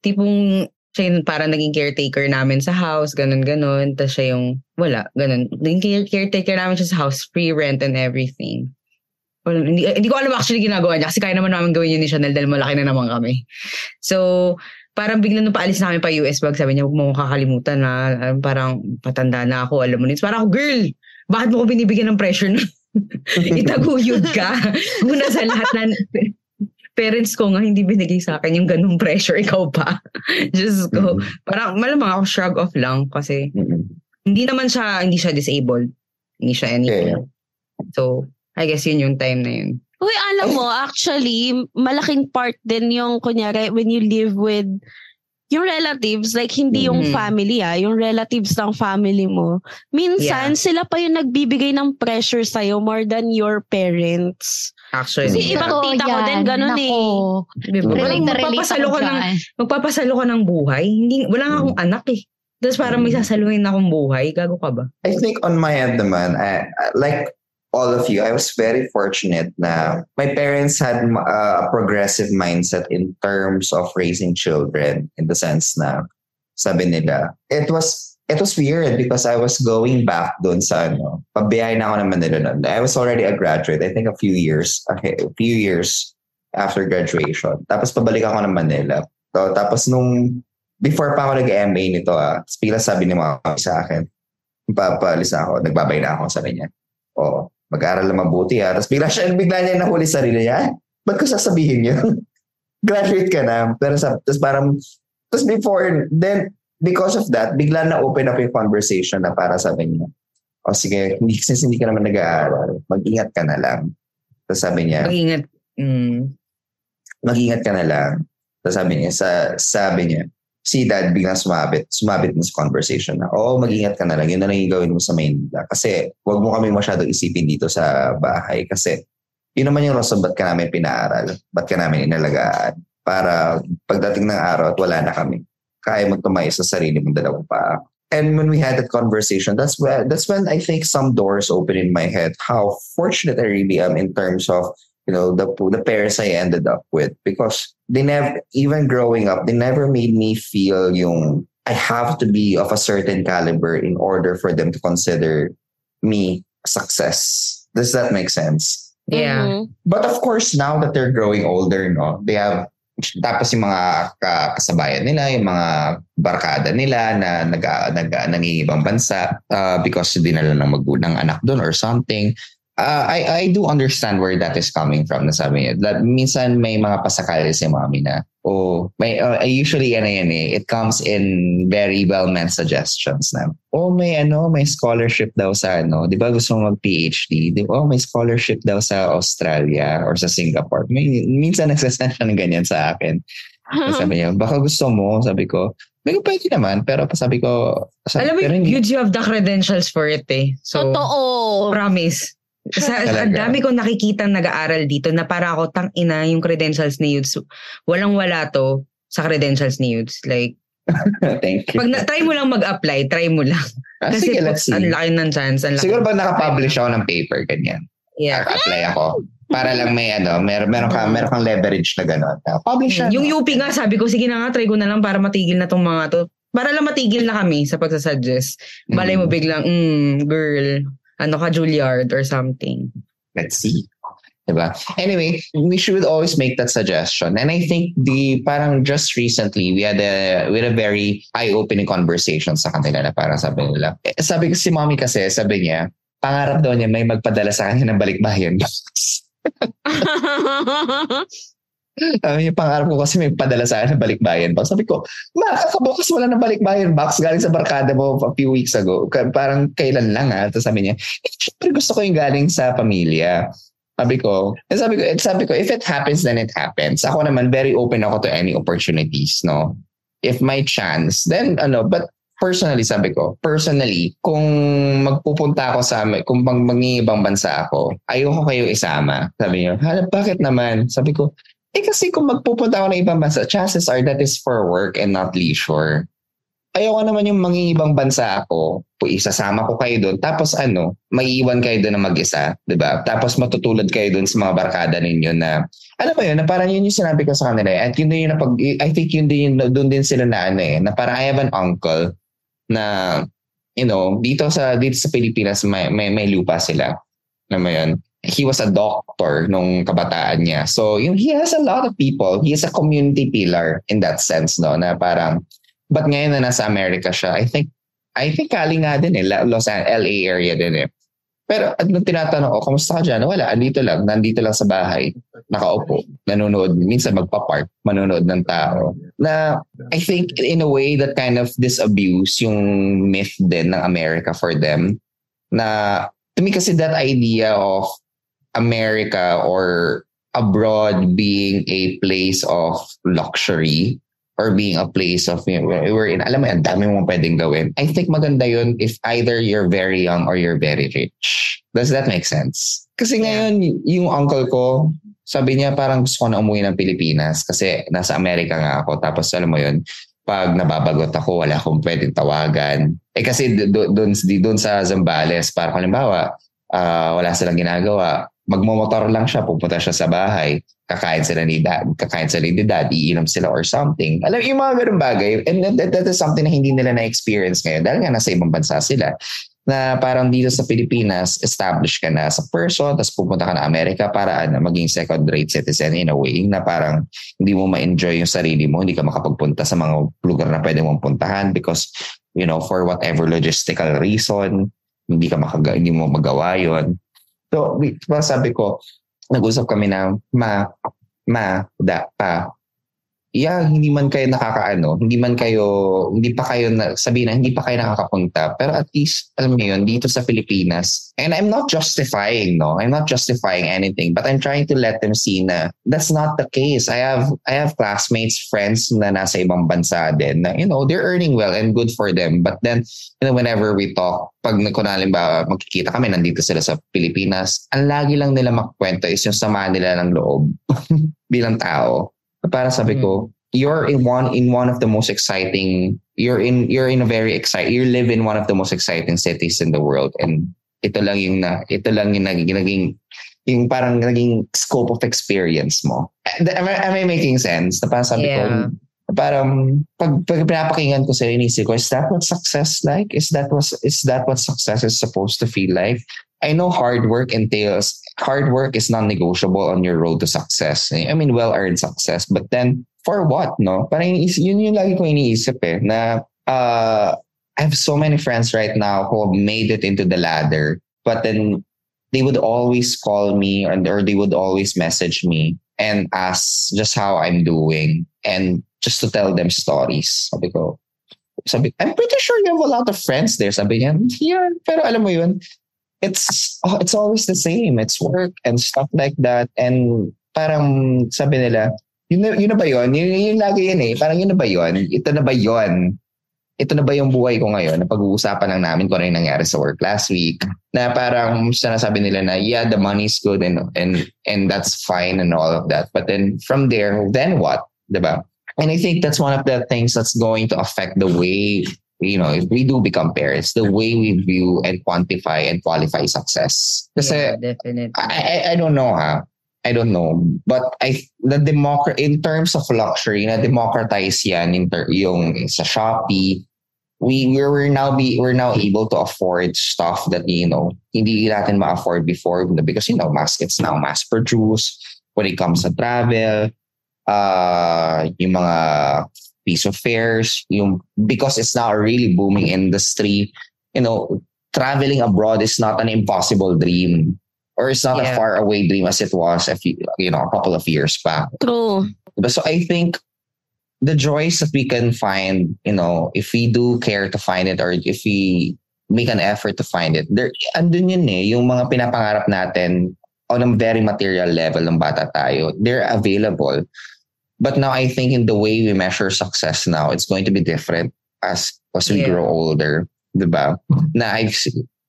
tipong siya yung parang naging caretaker namin sa house, ganun-ganun. Tapos siya yung, wala, ganun. Naging care- caretaker namin siya sa house, free rent and everything. Wala, hindi, hindi ko alam actually ginagawa niya kasi kaya naman namin gawin yun ni Chanel dahil malaki na naman kami. So, parang bigla nung paalis namin pa US bag, sabi niya, huwag mo kakalimutan na parang patanda na ako, alam mo nito. Parang ako, girl, bakit mo ko binibigyan ng pressure na *laughs* *laughs* itaguyod ka? Una sa lahat na parents ko nga hindi binigay sa akin yung ganung pressure, *laughs* ikaw pa. Just ko. Mhm. Parang malamang ako shrug off lang kasi Mhm. hindi naman siya, hindi siya disabled. Hindi siya anything. So, I guess yun yung time na yun. Uy, alam mo, actually, malaking part din yung, kunyari, when you live with yung relatives, like hindi yung Mhm. family ah, yung relatives ng family mo. Minsan, sila pa yung nagbibigay ng pressure sa'yo more than your parents. Actually. Kasi ibang Totoo tita ko yan. din, ganun Nako. eh. Diba? Relate na relate magpapasalo ako ka ng, dyan. magpapasalo ka ng buhay. Hindi, wala nga akong anak eh. Tapos parang may sasaluhin akong buhay. Gago ka ba? I think on my end naman, I, I- like all of you, I was very fortunate na my parents had uh, a progressive mindset in terms of raising children in the sense na sabi nila, it was it was weird because I was going back doon sa ano, pabiyahe na ako ng Manila noon. I was already a graduate, I think a few years, okay, a few years after graduation. Tapos pabalik ako ng Manila. So, tapos nung before pa ako nag-MA nito, ah, bigla sabi ni mama sa akin, papalis ako, nagbabay na ako, sabi niya. Oo, mag-aral na mabuti ha. Tapos bigla siya, bigla niya nahuli sa sarili niya. "Ah, Ba't ko sasabihin yun? *laughs* Graduate ka na. Pero sa, tapos parang, tapos before, then, because of that, bigla na open up yung conversation na para sabi niya, o sige, hindi, since hindi ka naman nag-aaral, mag-ingat ka na lang. Tapos sabi niya, Mag-ingat. Mm. mag-ingat ka na lang. Tapos sabi niya, sa, sabi niya, si dad biglang sumabit, sumabit na sa conversation na, oo, mag-ingat ka na lang. Yun na lang yung gawin mo sa Maynila. Kasi, wag mo kami masyado isipin dito sa bahay. Kasi, yun naman yung rason ba't ka namin pinaaral. Ba't ka namin inalagaan. Para pagdating ng araw at wala na kami. Kaya mo tumayo sa sarili mong dalawang paa. And when we had that conversation, that's when, that's when I think some doors open in my head. How fortunate I really am in terms of you know the the parents I ended up with because they never even growing up they never made me feel yung I have to be of a certain caliber in order for them to consider me success. Does that make sense? Yeah. Mhm. But of course, now that they're growing older, no, they have tapos yung mga ka- kasabayan nila, yung mga barkada nila na nag, nag, nangingibang bansa uh, because dinala ng magulang anak doon or something. Uh, I, I do understand where that is coming from, nasabi niya. That minsan may mga pasakali si mami na, oh, may, uh, usually ano yan eh, it comes in very well-meant suggestions na, oh, may ano, may scholarship daw sa ano, di ba gusto mo mag-PhD? Di ba, oh, may scholarship daw sa Australia or sa Singapore. May, minsan nagsasend siya ng ganyan sa akin. Tapos *laughs* sabi niya, baka gusto mo, sabi ko, may pwede naman, pero sabi ko, sabi, Alam mo, pero Yudes, you have the credentials for it eh. So, Totoo. promise. Sa, ang dami ko nakikita nag-aaral dito na para ako tang ina yung credentials ni Yudes. Walang wala to sa credentials ni Yudes. Like, *laughs* Thank you. pag na, try mo lang mag-apply, try mo lang. Ah, Kasi sige, let's see. ang laki ng chance. Ang laki. Siguro pag nakapublish ako ng paper, ganyan. Yeah. Apply ako. Para lang may ano, mer meron ka meron kang leverage na gano'n. Publish siya. Yung UP nga, sabi ko, sige na nga, try ko na lang para matigil na tong mga to. Para lang matigil na kami sa pagsasuggest. Balay mo Mm. biglang, mm, girl, ano ka, Juilliard or something. Let's see. Diba? Anyway, we should always make that suggestion. And I think the parang just recently we had a we had a very eye-opening conversation sa kanila na parang sabi nila. Eh, sabi ko si mommy kasi, sabi niya, pangarap daw niya may magpadala sa kanya ng balikbayan. *laughs* Um, yung pangarap ko kasi may padala sa akin ng balikbayan box. Sabi ko, ma, kabukas wala ng balikbayan box galing sa barkada mo a few weeks ago. Parang kailan lang ha. Tapos sabi niya, eh, syempre gusto ko yung galing sa pamilya. Sabi ko, eh, sabi ko, eh, sabi ko, if it happens, then it happens. Ako naman, very open ako to any opportunities, no? If my chance, then ano, but personally, sabi ko, personally, kung magpupunta ako sa, kung mag ibang bansa ako, ayoko kayo isama. Sabi niyo, hala, bakit naman? Sabi ko, eh kasi kung magpupunta ako ng ibang bansa, chances are that is for work and not leisure. Ayoko naman yung ibang bansa ako, isasama ko kayo doon, tapos ano, maiiwan kayo doon na mag-isa, di ba? Tapos matutulad kayo doon sa mga barkada ninyo na, alam mo yun, na parang yun yung sinabi ko sa kanila. At yun din yung napag, I think yun din yung, doon din sila na ano eh, na parang I have an uncle na you know, dito sa dito sa Pilipinas may may, may lupa sila. Alam mo yun? He was a doctor nung kabataan niya. So, you know, he has a lot of people. He is a community pillar in that sense, no? Na parang, but ngayon na nasa America siya, I think, I think kali nga din eh, Los Angeles, LA area din eh. Pero at nung tinatanong ko, kamusta ka dyan? Wala, andito lang, nandito lang sa bahay, nakaupo, nanonood, minsan magpa-park, manonood ng tao. Na I think in a way that kind of disabuse yung myth din ng America for them. Na to me kasi that idea of America or abroad being a place of luxury or being a place of, you know, we're in, alam mo, ang dami mo pwedeng gawin. I think maganda yun if either you're very young or you're very rich. Does that make sense? Kasi ngayon, yung uncle ko, sabi niya parang gusto ko na umuwi ng Pilipinas kasi nasa Amerika nga ako. Tapos alam mo yun, pag nababagot ako, wala akong pwedeng tawagan. Eh kasi doon doon sa Zambales, para halimbawa, uh, wala silang ginagawa, magmomotor lang siya, pupunta siya sa bahay kakain sila ni dad, kakain sila ni dad, iinom sila or something. Alam, yung mga ganun bagay, and that, that is something na hindi nila na-experience ngayon dahil nga nasa ibang bansa sila na parang dito sa Pilipinas, established ka na sa person, tapos pupunta ka na Amerika para ano, maging second-rate citizen in a way na parang hindi mo ma-enjoy yung sarili mo, hindi ka makapagpunta sa mga lugar na pwede mong puntahan because, you know, for whatever logistical reason, hindi ka makaga, hindi mo magawa yon So, sabi ko, nag-usap kami na ma, ma, da, pa, yeah, hindi man kayo nakakaano, hindi man kayo, hindi pa kayo, na, sabihin na, hindi pa kayo nakakapunta. Pero at least, alam mo yun, dito sa Pilipinas, and I'm not justifying, no? I'm not justifying anything, but I'm trying to let them see na that's not the case. I have, I have classmates, friends na nasa ibang bansa din na, you know, they're earning well and good for them. But then, you know, whenever we talk, pag kunalim ba, magkikita kami, nandito sila sa Pilipinas, ang lagi lang nila makwento is yung sama nila ng loob *laughs* bilang tao para sabi ko, mm-hmm. you're in one in one of the most exciting you're in you're in a very exciting you live in one of the most exciting cities in the world and ito lang yung na ito lang yung naging, naging yung parang naging scope of experience mo. Am I, am I making sense? Na parang sabi yeah. ko, parang pag, pag pinapakinggan ko sa inisip ko, is that what success like? Is that was is that what success is supposed to feel like? I know hard work entails hard work is non-negotiable on your road to success. I mean, well-earned success. But then, for what, no? Parang yun yung lagi ko iniisip eh, na uh, I have so many friends right now who have made it into the ladder, but then they would always call me or, or they would always message me and ask just how I'm doing and just to tell them stories. Sabi ko, sabi, I'm pretty sure you have a lot of friends there. Sabi niya, yeah, pero alam mo yun, it's oh, it's always the same. It's work and stuff like that. And parang sabi nila, yun na, yun na ba yun? Yun, yun lagi yun eh. Parang yun na ba yun? Ito na ba yun? Ito na ba yung buhay ko ngayon? Na pag-uusapan lang namin kung ano yung nangyari sa work last week. Na parang sinasabi nila na, yeah, the money's good and, and, and that's fine and all of that. But then from there, then what? Diba? And I think that's one of the things that's going to affect the way you know, if we do become parents, the way we view and quantify and qualify success. Kasi, yeah, definitely. I, I, I don't know ha. I don't know. But I the democrat in terms of luxury, na democratize yan in ter- yung sa Shopee. We we're, we're now be we're now able to afford stuff that you know hindi natin ma-afford before because you know mass it's now mass produced when it comes to travel uh yung mga piece of fares, yung, because it's now a really booming industry, you know, traveling abroad is not an impossible dream. or it's not a Yeah. far away dream as it was a few, you know, a couple of years back. True. Diba? So I think the joys that we can find, you know, if we do care to find it or if we make an effort to find it, there, andun yun eh, yung mga pinapangarap natin on a very material level ng bata tayo, they're available. But now I think in the way we measure success now, it's going to be different as as we Yeah. grow older. Diba? Na I've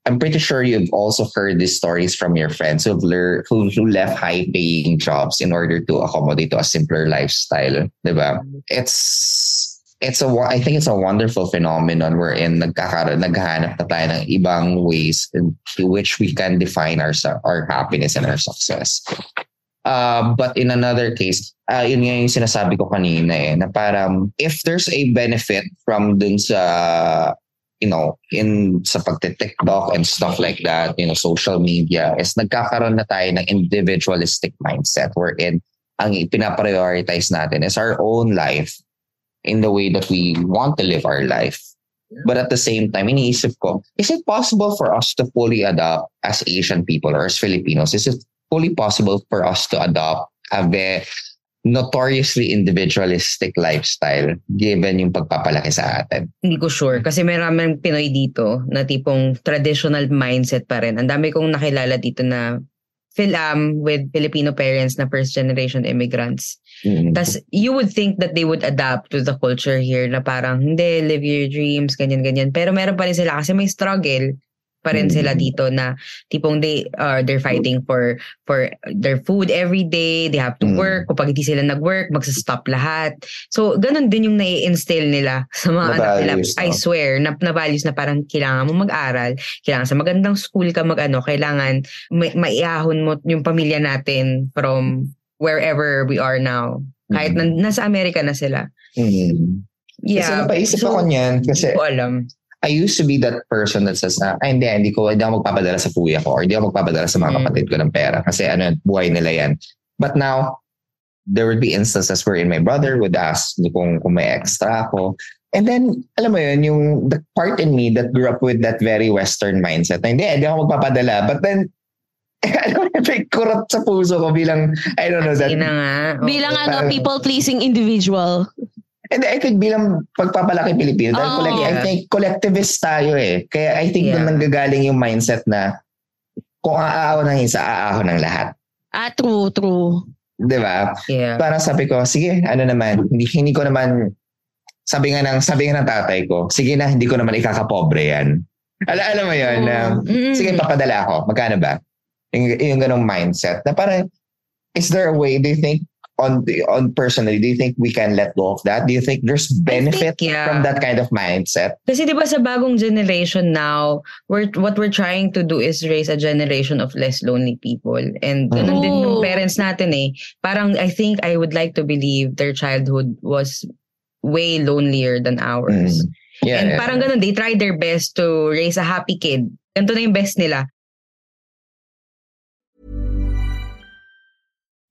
I'm pretty sure you've also heard these stories from your friends who've learned, who, who left high paying jobs in order to accommodate to a simpler lifestyle. Diba? It's, it's a, I think it's a wonderful phenomenon wherein nagkakaroon, naghahanap na tayo ng ibang ways in which we can define our, our happiness and our success. Uh, but in another case, uh, yun nga yung sinasabi ko kanina eh, na parang if there's a benefit from dun sa you know, in sa pagte-TikTok and stuff like that, you know, social media, is nagkakaroon na tayo ng individualistic mindset wherein ang pinaprioritize natin is our own life in the way that we want to live our life. But at the same time, iniisip ko, is it possible for us to fully adopt as Asian people or as Filipinos? Is it fully possible for us to adopt a very notoriously individualistic lifestyle given yung pagpapalaki sa atin? Hindi ko sure. Kasi may maraming Pinoy dito na tipong traditional mindset pa rin. Ang dami kong nakilala dito na Philam with Filipino parents na first generation immigrants. Mm. Tas you would think that they would adapt to the culture here na parang hindi, live your dreams, ganyan-ganyan. Pero meron pa rin sila kasi may struggle pa rin sila Mm. dito na tipong they are they're fighting for for their food every day they have to Mm. work kapag hindi sila nag-work magsa-stop lahat so ganun din yung nai-instill nila sa mga Na anak nila values, I no? swear na, na values na parang kailangan mo mag-aral kailangan sa magandang school ka mag-ano kailangan maiahon mo yung pamilya natin from wherever we are now kahit na, nasa Amerika na sila Mm. Kasi yeah napaisip So, ako niyan kasi ko alam I used to be that person that says na, ay hindi, hindi ko, hindi ako magpapadala sa kuya ko or hindi ako magpapadala sa mga Mm. kapatid ko ng pera kasi ano, buhay nila yan. But now, there would be instances wherein my brother would ask kung, kung may extra ako. And then, alam mo yun, yung the part in me that grew up with that very Western mindset na hindi, hindi ako magpapadala. But then, *laughs* ano, may kurot sa puso ko bilang, I don't know, that, na nga oo. Bilang ano, people-pleasing individual. And I think bilang pagpapalaki Pilipino, dahil Oo. collect- I Yeah. think collectivist tayo eh. Kaya I think Yeah. doon nanggagaling yung mindset na kung aaahon ng isa, aahon ng lahat. Ah, true, true. Di ba? yeah Parang sabi ko, sige, ano naman, hindi, hindi ko naman, sabi nga ng, sabi nga ng tatay ko, sige na, hindi ko naman ikakapobre yan. Ala, alam mo yun, na, Mm. sige, papadala ako. Magkano ba? Yung, yung ganong mindset. Na parang, is there a way, do you think, on the on personally, do you think we can let go of that? Do you think there's benefit yeah. from that kind of mindset? Kasi 'di ba sa bagong generation now, we're what we're trying to do is raise a generation of less lonely people. And ganun din yung Oh. parents natin eh. Parang I think I would like to believe their childhood was way lonelier than ours. Mm. Yeah, And yeah. parang ganun, they tried their best to raise a happy kid. Ganito na yung best nila.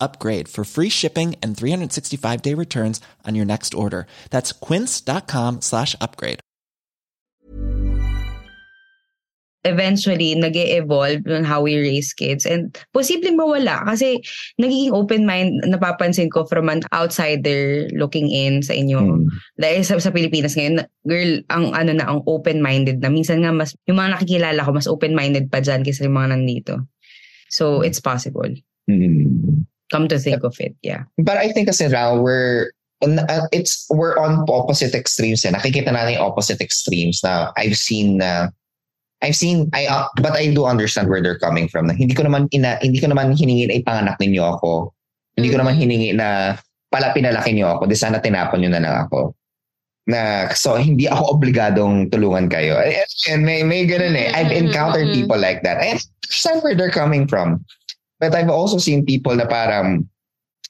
upgrade for free shipping and 365 day returns on your next order. That's quince.com slash upgrade. eventually nag evolve on how we raise kids and posibleng mawala kasi nagiging open mind napapansin ko from an outsider looking in sa inyo Mm. dahil sa, sa Pilipinas ngayon na- girl ang ano na ang open minded na minsan nga mas yung mga nakikilala ko mas open minded pa diyan kaysa yung mga nandito so it's possible Mm. Come to think of it yeah But I think kasi now we're uh, it's we're on opposite extremes eh. Nakikita natin yung opposite extremes na I've seen na I've seen I uh, but I do understand where they're coming from. Na hindi ko naman ina, hindi ko naman hiningi na ipanganak ninyo ako. Hindi ko naman hiningi na pala pinalaki niyo ako. Di sana tinapon niyo na lang ako. Na so hindi ako obligadong tulungan kayo. And may may ganun eh. I've encountered Mm-mm. people like that. I understand where they're coming from. But I've also seen people na parang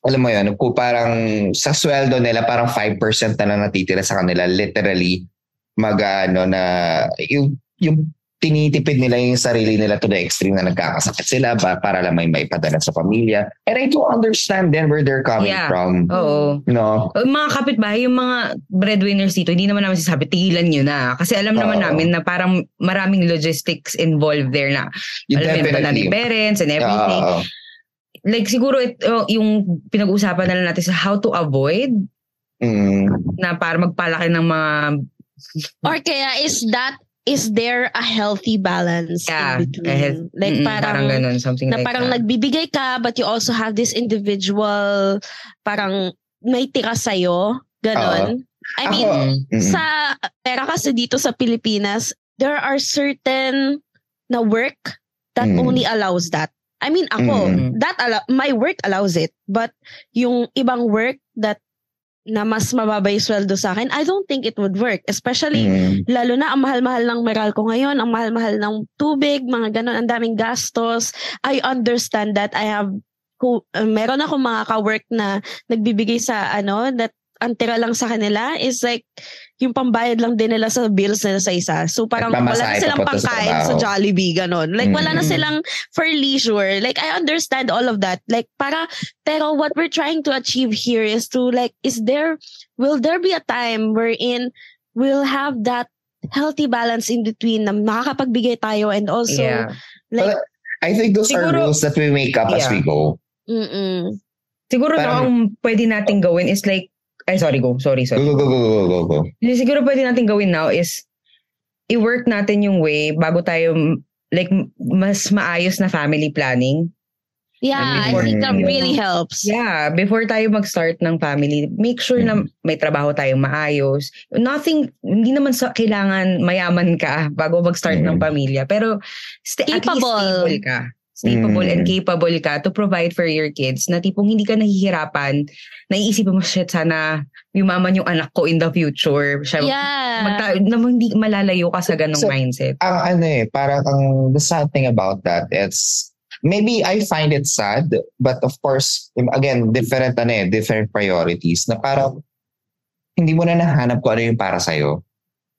alam mo yun, kung parang sa sweldo nila, parang 5% na lang natitira sa kanila. Literally, mag, ano, na, yung, yung tinitipid nila yung sarili nila to the extreme na nagkakasakit sila ba, para lang may maipadala sa pamilya. And I do understand then where they're coming Yeah. from. Oo. No? Uh, Mga kapitbahay, yung mga breadwinners dito, hindi naman namin sasabi, tigilan nyo na. Kasi alam naman Oo. namin na parang maraming logistics involved there na. You alam mo ni parents and everything. Oo. like siguro ito, yung pinag-uusapan na lang natin sa how to avoid Mm. na para magpalaki ng mga Or kaya is that is there a healthy balance yeah, in between? health- like mm, parang, ganun, something na like parang that. nagbibigay ka but you also have this individual parang may tira sa'yo. Ganon. I mean, Ako, mm-mm. sa pera kasi dito sa Pilipinas, there are certain na work that Mm. only allows that. I mean, ako, Mm. that allow, my work allows it. But yung ibang work that na mas mababa yung sweldo sa akin, I don't think it would work. Especially, Mm. lalo na ang mahal-mahal ng meral ko ngayon, ang mahal-mahal ng tubig, mga ganon, ang daming gastos. I understand that I have, ku, uh, meron ako mga ka-work na nagbibigay sa ano, that ang tira lang sa kanila is like, yung pambayad lang din nila sa bills nila sa isa. So parang wala na silang sa pangkain sa trabaho. Jollibee, ganon. Like wala na Mm. silang for leisure. Like I understand all of that. Like para, pero what we're trying to achieve here is to like, is there, will there be a time wherein we'll have that healthy balance in between na makakapagbigay tayo and also yeah. like, But I think those are Siguro- rules that we make up as Yeah. we go. mm-mm. Siguro no, Parang- ang pwede nating gawin is like, ay sorry, go. Sorry, sorry. go, go, go, go, go, go. Yung siguro pwede natin gawin now is i-work natin yung way bago tayo like mas maayos na family planning. yeah, I before- think that Mm. really helps. Yeah, before tayo mag-start ng family, make sure na may trabaho tayong maayos. Nothing, hindi naman sa kailangan mayaman ka bago mag-start ng Mm. pamilya. Pero sta- at least Capable. stable ka. Stable Mm. and capable ka to provide for your kids na tipong hindi ka nahihirapan. Naiisip mo, shit, sana yumaman yung anak ko in the future. Siya, Yeah. magta- na hindi malalayo ka sa ganong So, mindset. Ang ano eh, parang ang the sad thing about that, it's maybe I find it sad, but of course, again, different ano eh, different priorities na parang hindi mo na nahanap kung ano yung para sa'yo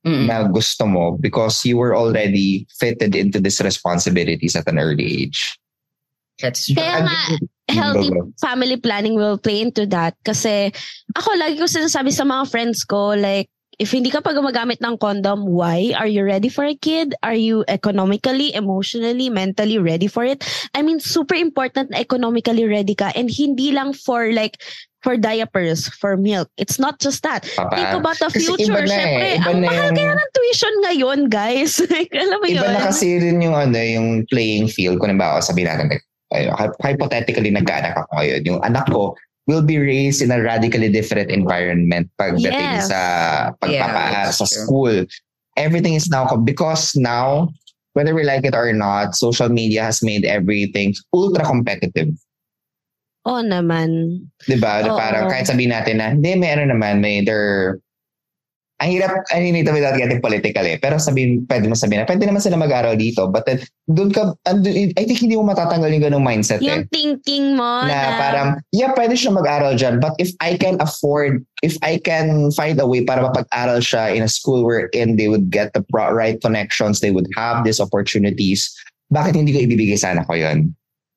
Mm. na gusto mo because you were already fitted into these responsibilities at an early age. That's true. Kaya nga, healthy family planning will play into that. Kasi ako, lagi ko sinasabi sa mga friends ko, like, if hindi ka pa gumagamit ng condom, why? Are you ready for a kid? Are you economically, emotionally, mentally ready for it? I mean, super important na economically ready ka. And hindi lang for like, for diapers, for milk. It's not just that. Papa, Think about the kasi future. iba na eh. Siyempre, Iba ang na mahal yung- kaya ng tuition ngayon, guys. *laughs* alam mo Iba yun? na kasi rin yung ano, yung playing field. Kung nabawa, sabihin natin, hypothetically, nagkaanak ako ngayon. Yung anak ko will be raised in a radically different environment pagdating Yes. sa pagpapaaral that's sa true. school. Everything is now, because now, whether we like it or not, social media has made everything ultra competitive. Oo naman. Di ba? Na Oo. Parang kahit sabihin natin na, hindi, may ano naman, may there, ang hirap, I mean, ito without getting political eh. Pero sabihin, pwede mo sabihin na, pwede naman sila mag-aral dito. But then, doon ka, andun, I think hindi mo matatanggal yung ganung mindset eh. Yung thinking mo Na na, parang, yeah, pwede siya mag-aral dyan. But if I can afford, if I can find a way para mapag-aral siya in a school wherein they would get the right connections, they would have these opportunities, bakit hindi ko ibibigay sa anak ko yun?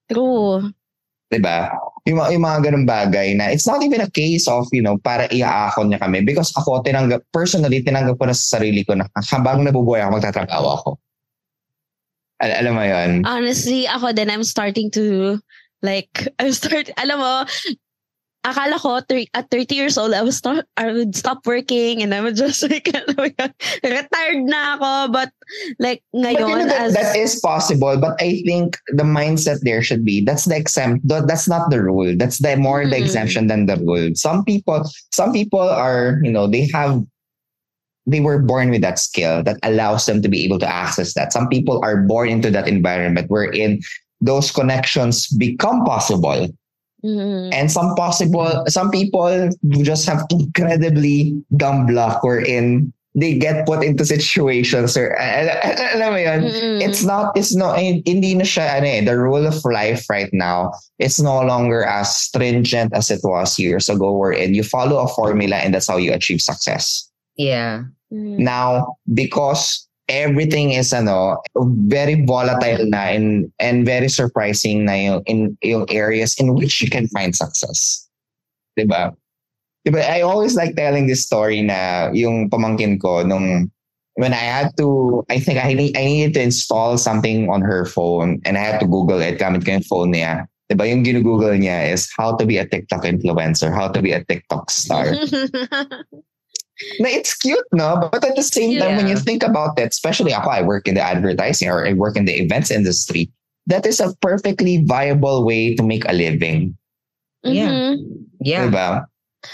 true. 'di ba? Yung, yung mga ganung bagay na it's not even a case of, you know, para iaakon niya kami because ako tinanggap personally tinanggap ko na sa sarili ko na habang nabubuhay ako magtatrabaho ako. Al- alam mo 'yon. Honestly, ako din, I'm starting to, like, I'm start, alam mo, akala ko thir- at 30 years old, I would start, I would stop working and I would *laughs* just like, alam mo yun, retired na ako. But like But you know, that, as, that is possible, but I think the mindset there should be that's the exempt. That's not the rule. That's the more the Mm. exemption than the rule. Some people, some people are, you know, they have, they were born with that skill that allows them to be able to access that. Some people are born into that environment wherein those connections become possible, Mhm. and some possible, some people just have incredibly dumb luck wherein they get put into situations or al- al- alam mo yun, Mm-mm. it's not it's no hindi na siya ano eh, the rule of life right now it's no longer as stringent as it was years ago wherein you follow a formula and that's how you achieve success Yeah. Mm. now because everything is ano very volatile na and and very surprising na yung in yung areas in which you can find success 'di ba Diba, I always like telling this story na yung pamangkin ko nung when I had to, I think I, need, I needed to install something on her phone and I had to Google it gamit ko yung phone niya. Diba, yung ginugoogle niya is how to be a TikTok influencer, how to be a TikTok star. *laughs* na it's cute, no? But at the same time, when you think about it, especially ako, I work in the advertising or I work in the events industry, that is a perfectly viable way to make a living. Yeah. Mhm. Yeah. Diba?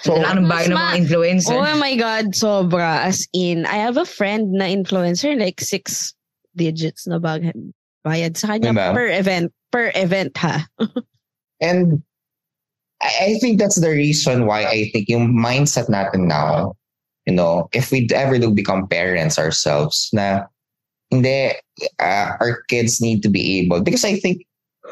So, anong bahay ng mga influencer? Oh my God, sobra. As in, I have a friend na influencer, like six digits na bag bayad sa kanya Diba? per event. Per event, ha? *laughs* And I, I think that's the reason why I think yung mindset natin now, you know, if we ever do become parents ourselves, na hindi, uh, our kids need to be able, because I think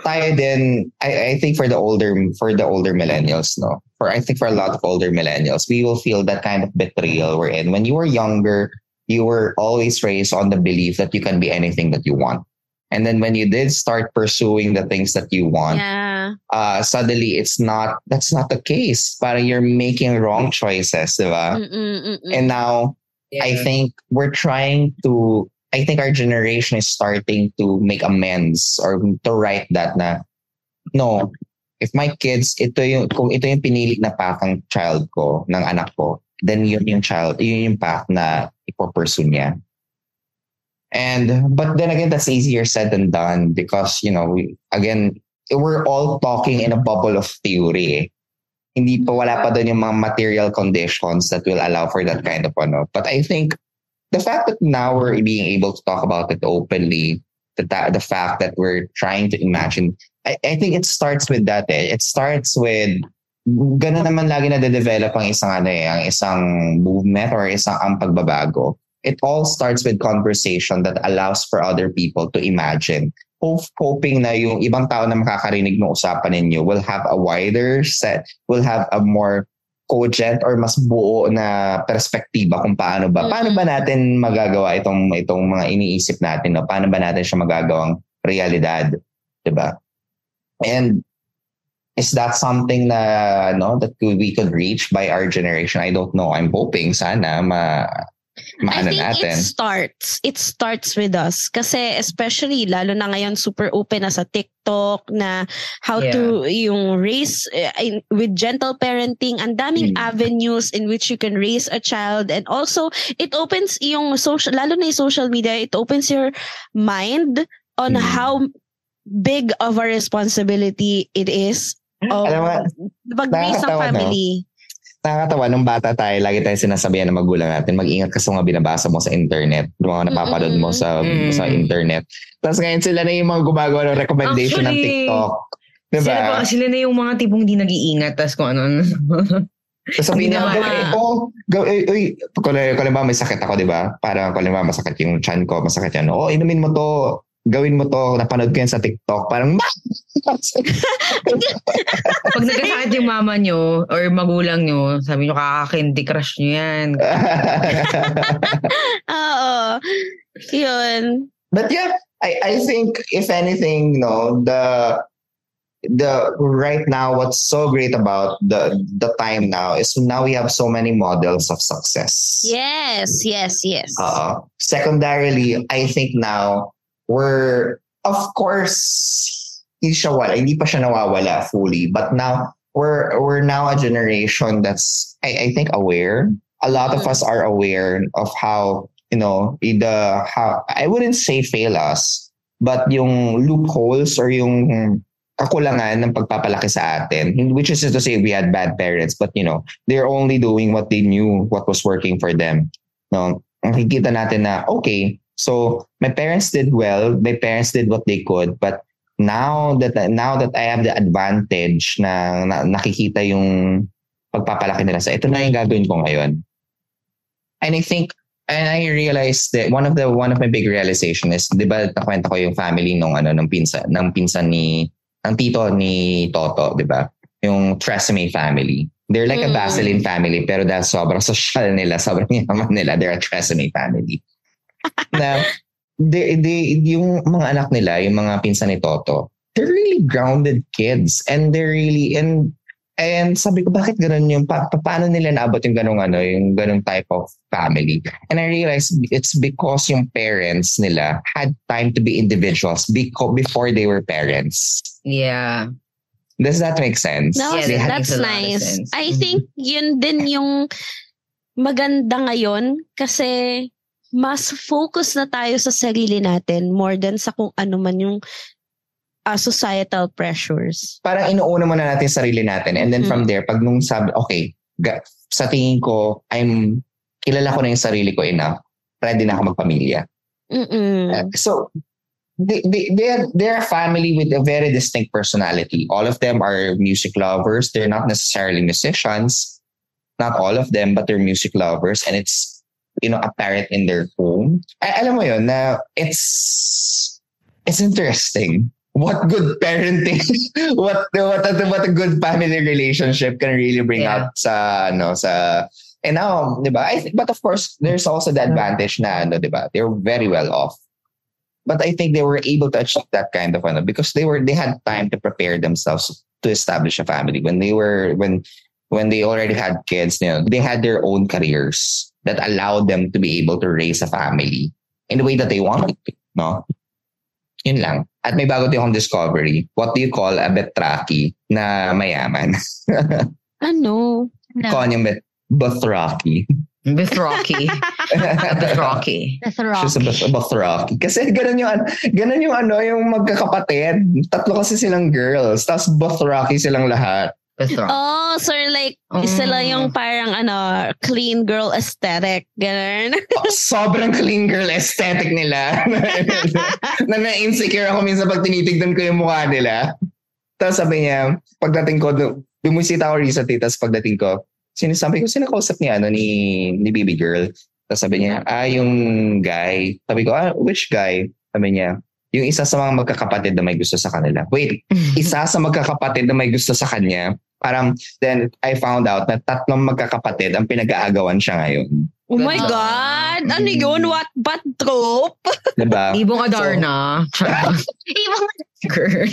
tayo din, I, I think for the older, for the older millennials, no, for, I think for a lot of older millennials, we will feel that kind of betrayal we're in. When you were younger, you were always raised on the belief that you can be anything that you want. And then when you did start pursuing the things that you want, Yeah. Uh, suddenly it's not that's not the case. Parang you're making wrong choices, di ba? Mm-mm, mm-mm. And now I think we're trying to I think our generation is starting to make amends or to write that na no, if my kids ito yung kung ito yung pinili na path ng child ko, ng anak ko, then yun yung child, yun yung path na ipo-pursue niya. And but then again, that's easier said than done because you know we, again we're all talking in a bubble of theory. Eh. Hindi pa wala pa doon yung mga material conditions that will allow for that kind of ano. But I think the fact that now we're being able to talk about it openly, the the fact that we're trying to imagine, I, I think it starts with that. Eh. It starts with ganun naman lagi na develop ang isang ano eh, ang isang movement or isang ang pagbabago. It all starts with conversation that allows for other people to imagine. Hope, hoping na yung ibang tao na makakarinig ng usapan ninyo will have a wider set, will have a more cogent or mas buo na perspektiba kung paano ba. Paano ba natin magagawa itong itong mga iniisip natin? No? Paano ba natin siya magagawang realidad? 'Di ba? And is that something na no that we could reach by our generation? I don't know. I'm hoping sana ma I think natin. it starts. It starts with us. Kasi especially, lalo na ngayon, super open na sa TikTok na how to, yung raise, eh, in- with gentle parenting, ang daming Mm. avenues in which you can raise a child. And also, it opens yung social, lalo na yung social media, it opens your mind on Mm. how big of a responsibility it is of Alam mo, pag-raise ng nakakatawa, no? Nakakatawa, nung bata tayo, lagi tayo sinasabihan ng magulang natin, mag-ingat ka sa mga binabasa mo sa internet, yung mga napapanood mo sa Mm-mm. sa internet. Tapos ngayon sila na yung mga gumagawa ng recommendation ng Actually, TikTok. Sila, Diba? ba, sila na yung mga tipong di nag-iingat tas kung ano. *laughs* Tapos sabihin niya, gawin, oh, gawin, uy, uy, kung, kung halimbawa may sakit ako, di ba? Parang kung halimbawa masakit yung chan ko, masakit yan. Oh, inumin mo to, gawin mo to, napanood ko yan sa TikTok. Parang, *laughs* Pag nagkasakit yung mama nyo or magulang nyo, sabi nyo, kaka-candy crush nyo yan. *laughs* Oo. Yun. But yeah, I, I think if anything, no, the the right now what's so great about the the time now is now we have so many models of success. Yes, yes, yes. Uh, secondarily, I think now we're of course hindi siya wala, hindi pa siya nawawala fully, but now we're we're now a generation that's I, I think aware. A lot of Mm. us are aware of how you know the how I wouldn't say fail us, but yung loopholes or yung kakulangan ng pagpapalaki sa atin, which is to say we had bad parents, but you know they're only doing what they knew, what was working for them. No, nakikita natin na okay, so my parents did well, my parents did what they could, but now that now that I have the advantage na, na nakikita yung pagpapalaki nila sa ito na yung gagawin ko ngayon. And I think And I realized that one of the one of my big realization is, 'di ba, nakwenta ko yung family nung ano ng pinsan ng pinsan ni ang tito ni Toto, 'di ba? Yung Tresemme family. They're like a Mm. Vaseline family pero dahil sobrang *laughs* social nila, sobrang yaman nila, they're a Tresemme family. Na they, they, yung mga anak nila, yung mga pinsan ni Toto, they're really grounded kids and they're really and and sabi ko bakit ganun yung pa, pa- paano nila naabot yung ganung ano yung ganung type of family and I realized it's because yung parents nila had time to be individuals beco- before they were parents Yeah. does that make sense No, Yeah, that that's nice. sense. I Mhm. think yun din yung maganda ngayon kasi mas focus na tayo sa sarili natin more than sa kung ano man yung uh, societal pressures. parang inuuna muna natin sarili natin and then from there pag nung sabi okay ga, sa tingin ko I'm kilala ko na yung sarili ko enough ready na ako magpamilya. Uh, so they, they, they're, they're a family with a very distinct personality. All of them are music lovers. They're not necessarily musicians. Not all of them, but they're music lovers. And it's, you know, apparent in their home. I, alam mo yun, na it's, it's interesting. What good parenting, *laughs* what, what, a, what a good family relationship can really bring Yeah. out sa, no, sa, and now, di ba? I think, but of course, there's also the advantage na, ano, di ba? They're very well off. But I think they were able to achieve that kind of ano because they were they had time to prepare themselves to establish a family. When they were when when they already had kids, you know, they had their own careers that allowed them to be able to raise a family in the way that they wanted to, no? Yun lang. At may bago din akong discovery. What do you call a betraki na mayaman? *laughs* Ano? No, Call yung bet Bothraki. Beth Rocky. *laughs* Beth Rocky. that's a rock. She's a Beth- Bothraki. Kasi ganun yung, an- ganun yung ano, yung magkakapatid. Tatlo kasi silang girls. Tapos Bothraki silang lahat. Rocky. Oh, so like, Mm. sila yung parang ano, clean girl aesthetic. Ganun. Oh, sobrang clean girl aesthetic nila. *laughs* na na-insecure ako minsan pag tinitignan ko yung mukha nila. Tapos sabi niya, pagdating ko, bumisita ako recently, tapos pagdating ko, sinasabi ko, sino kausap ni, ano, ni, ni baby girl? Tapos sabi niya, ah, yung guy. Sabi ko, ah, which guy? Sabi niya, yung isa sa mga magkakapatid na may gusto sa kanila. Wait, *laughs* isa sa magkakapatid na may gusto sa kanya. Parang, then I found out na tatlong magkakapatid ang pinag-aagawan siya ngayon. Oh my Ganon. God! Ano yun? What? But trope? *laughs* *laughs* Diba? Ibong Adarna. Girl.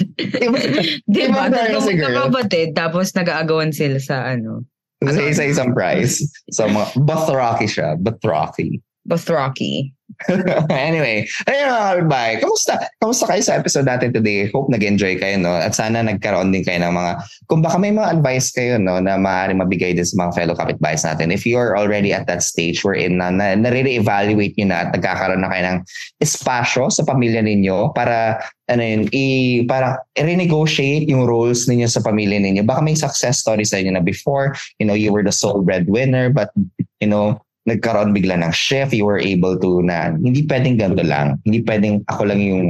Di Ibong ba? Adarna si Tatlong girl. magkakapatid, tapos nag-aagawan sila sa ano. Sa isa-isang prize. So, mga, Bothraki siya. Bothraki. Beth Rocky. *laughs* anyway, ayun mga kapitbahay. Kamusta? Kamusta kayo sa episode natin today? Hope nag-enjoy kayo, no? At sana nagkaroon din kayo ng mga, kung baka may mga advice kayo, no, na maaari mabigay din sa mga fellow kapitbahays natin. If you are already at that stage wherein na, na nare-evaluate nyo na at nagkakaroon na kayo ng espasyo sa pamilya ninyo para ano yun, i, para i-renegotiate yung roles ninyo sa pamilya ninyo. Baka may success story sa inyo na before, you know, you were the sole breadwinner, but, you know, nagkaroon bigla ng shift, you were able to na, hindi pwedeng ganito lang. Hindi pwedeng ako lang yung,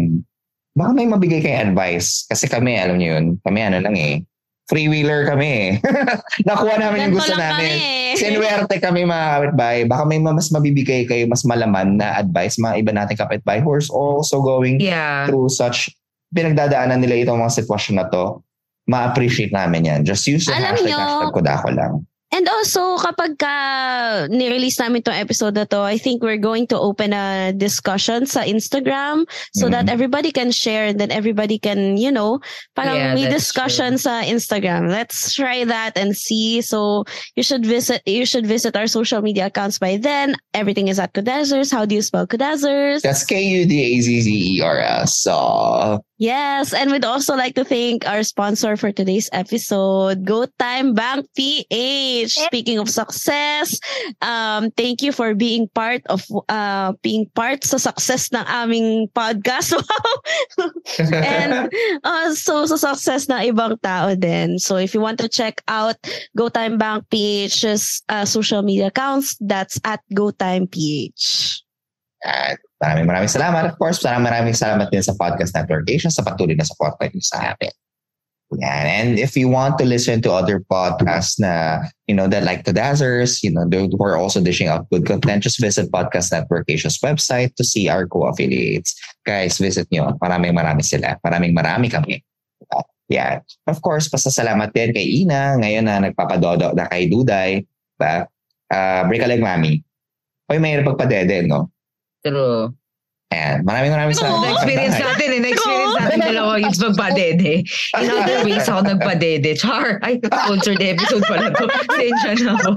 baka may mabigay kayong advice. Kasi kami, alam niyo yun, kami ano lang eh, freewheeler kami eh. *laughs* Nakuha namin yung Ganito gusto namin. kami. Sinuwerte kami mga kapitbahay. Baka may mas mabibigay kayo, mas malaman na advice, mga iba nating kapitbahay who are also going Yeah. through such, pinagdadaanan nila itong mga sitwasyon na to. Ma-appreciate namin yan. Just use the Alam hashtag, nyo, hashtag kodako lang. And also, kapag ka ni-release namin tong episode na to, I think we're going to open a discussion sa Instagram so Mhm. that everybody can share and then everybody can, you know, parang Yeah, may discussion sa Instagram. Let's try that and see. So you should visit you should visit our social media accounts by then. Everything is at Kudazers. How do you spell Kudazers? That's K-U-D-A-Z-Z-E-R-S. So, Yes, and we'd also like to thank our sponsor for today's episode, Go Time Bank PH. Speaking of success, um, thank you for being part of uh, being part sa success ng aming podcast. *laughs* And also sa success ng ibang tao din. So if you want to check out Go Time Bank PH's uh, social media accounts, that's at Go Time PH. At maraming maraming salamat. Of course, maraming maraming salamat din sa Podcast Network Asia sa patuloy na support niyo sa amin. Yeah, and if you want to listen to other podcasts na, you know, that like the Dazzers, you know, who are also dishing out good content, just visit Podcast Network Asia's website to see our co-affiliates. Guys, visit nyo. Maraming marami sila. Maraming marami kami. Yeah. Of course, pasasalamat din kay Ina ngayon na nagpapadodo na kay Duday. Ba? Uh, break a leg, mami. Hoy, mahirap pagpadede, no? True. And maraming maraming salamat. Na-experience natin eh. Na-experience natin dalawa yung magpadede. In other ways ako nagpadede. Char. Ay, sponsored episode pala to. Sensya na ako.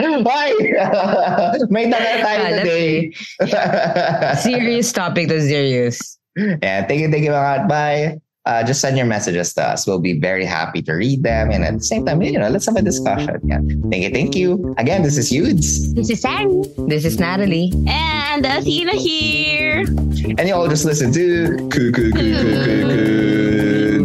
Bye! *laughs* May tagal tayo Alam today. *laughs* Serious topic to serious. yeah, thank you, thank you mga bye. Uh, just send your messages to us. We'll be very happy to read them. And at the same time, you know, let's have a discussion. Yeah. Thank you, thank you. Again, this is Yudes. This is Sarah. This is Natalie. And Athena here. And you all just listen to Coo Coo Coo Coo Coo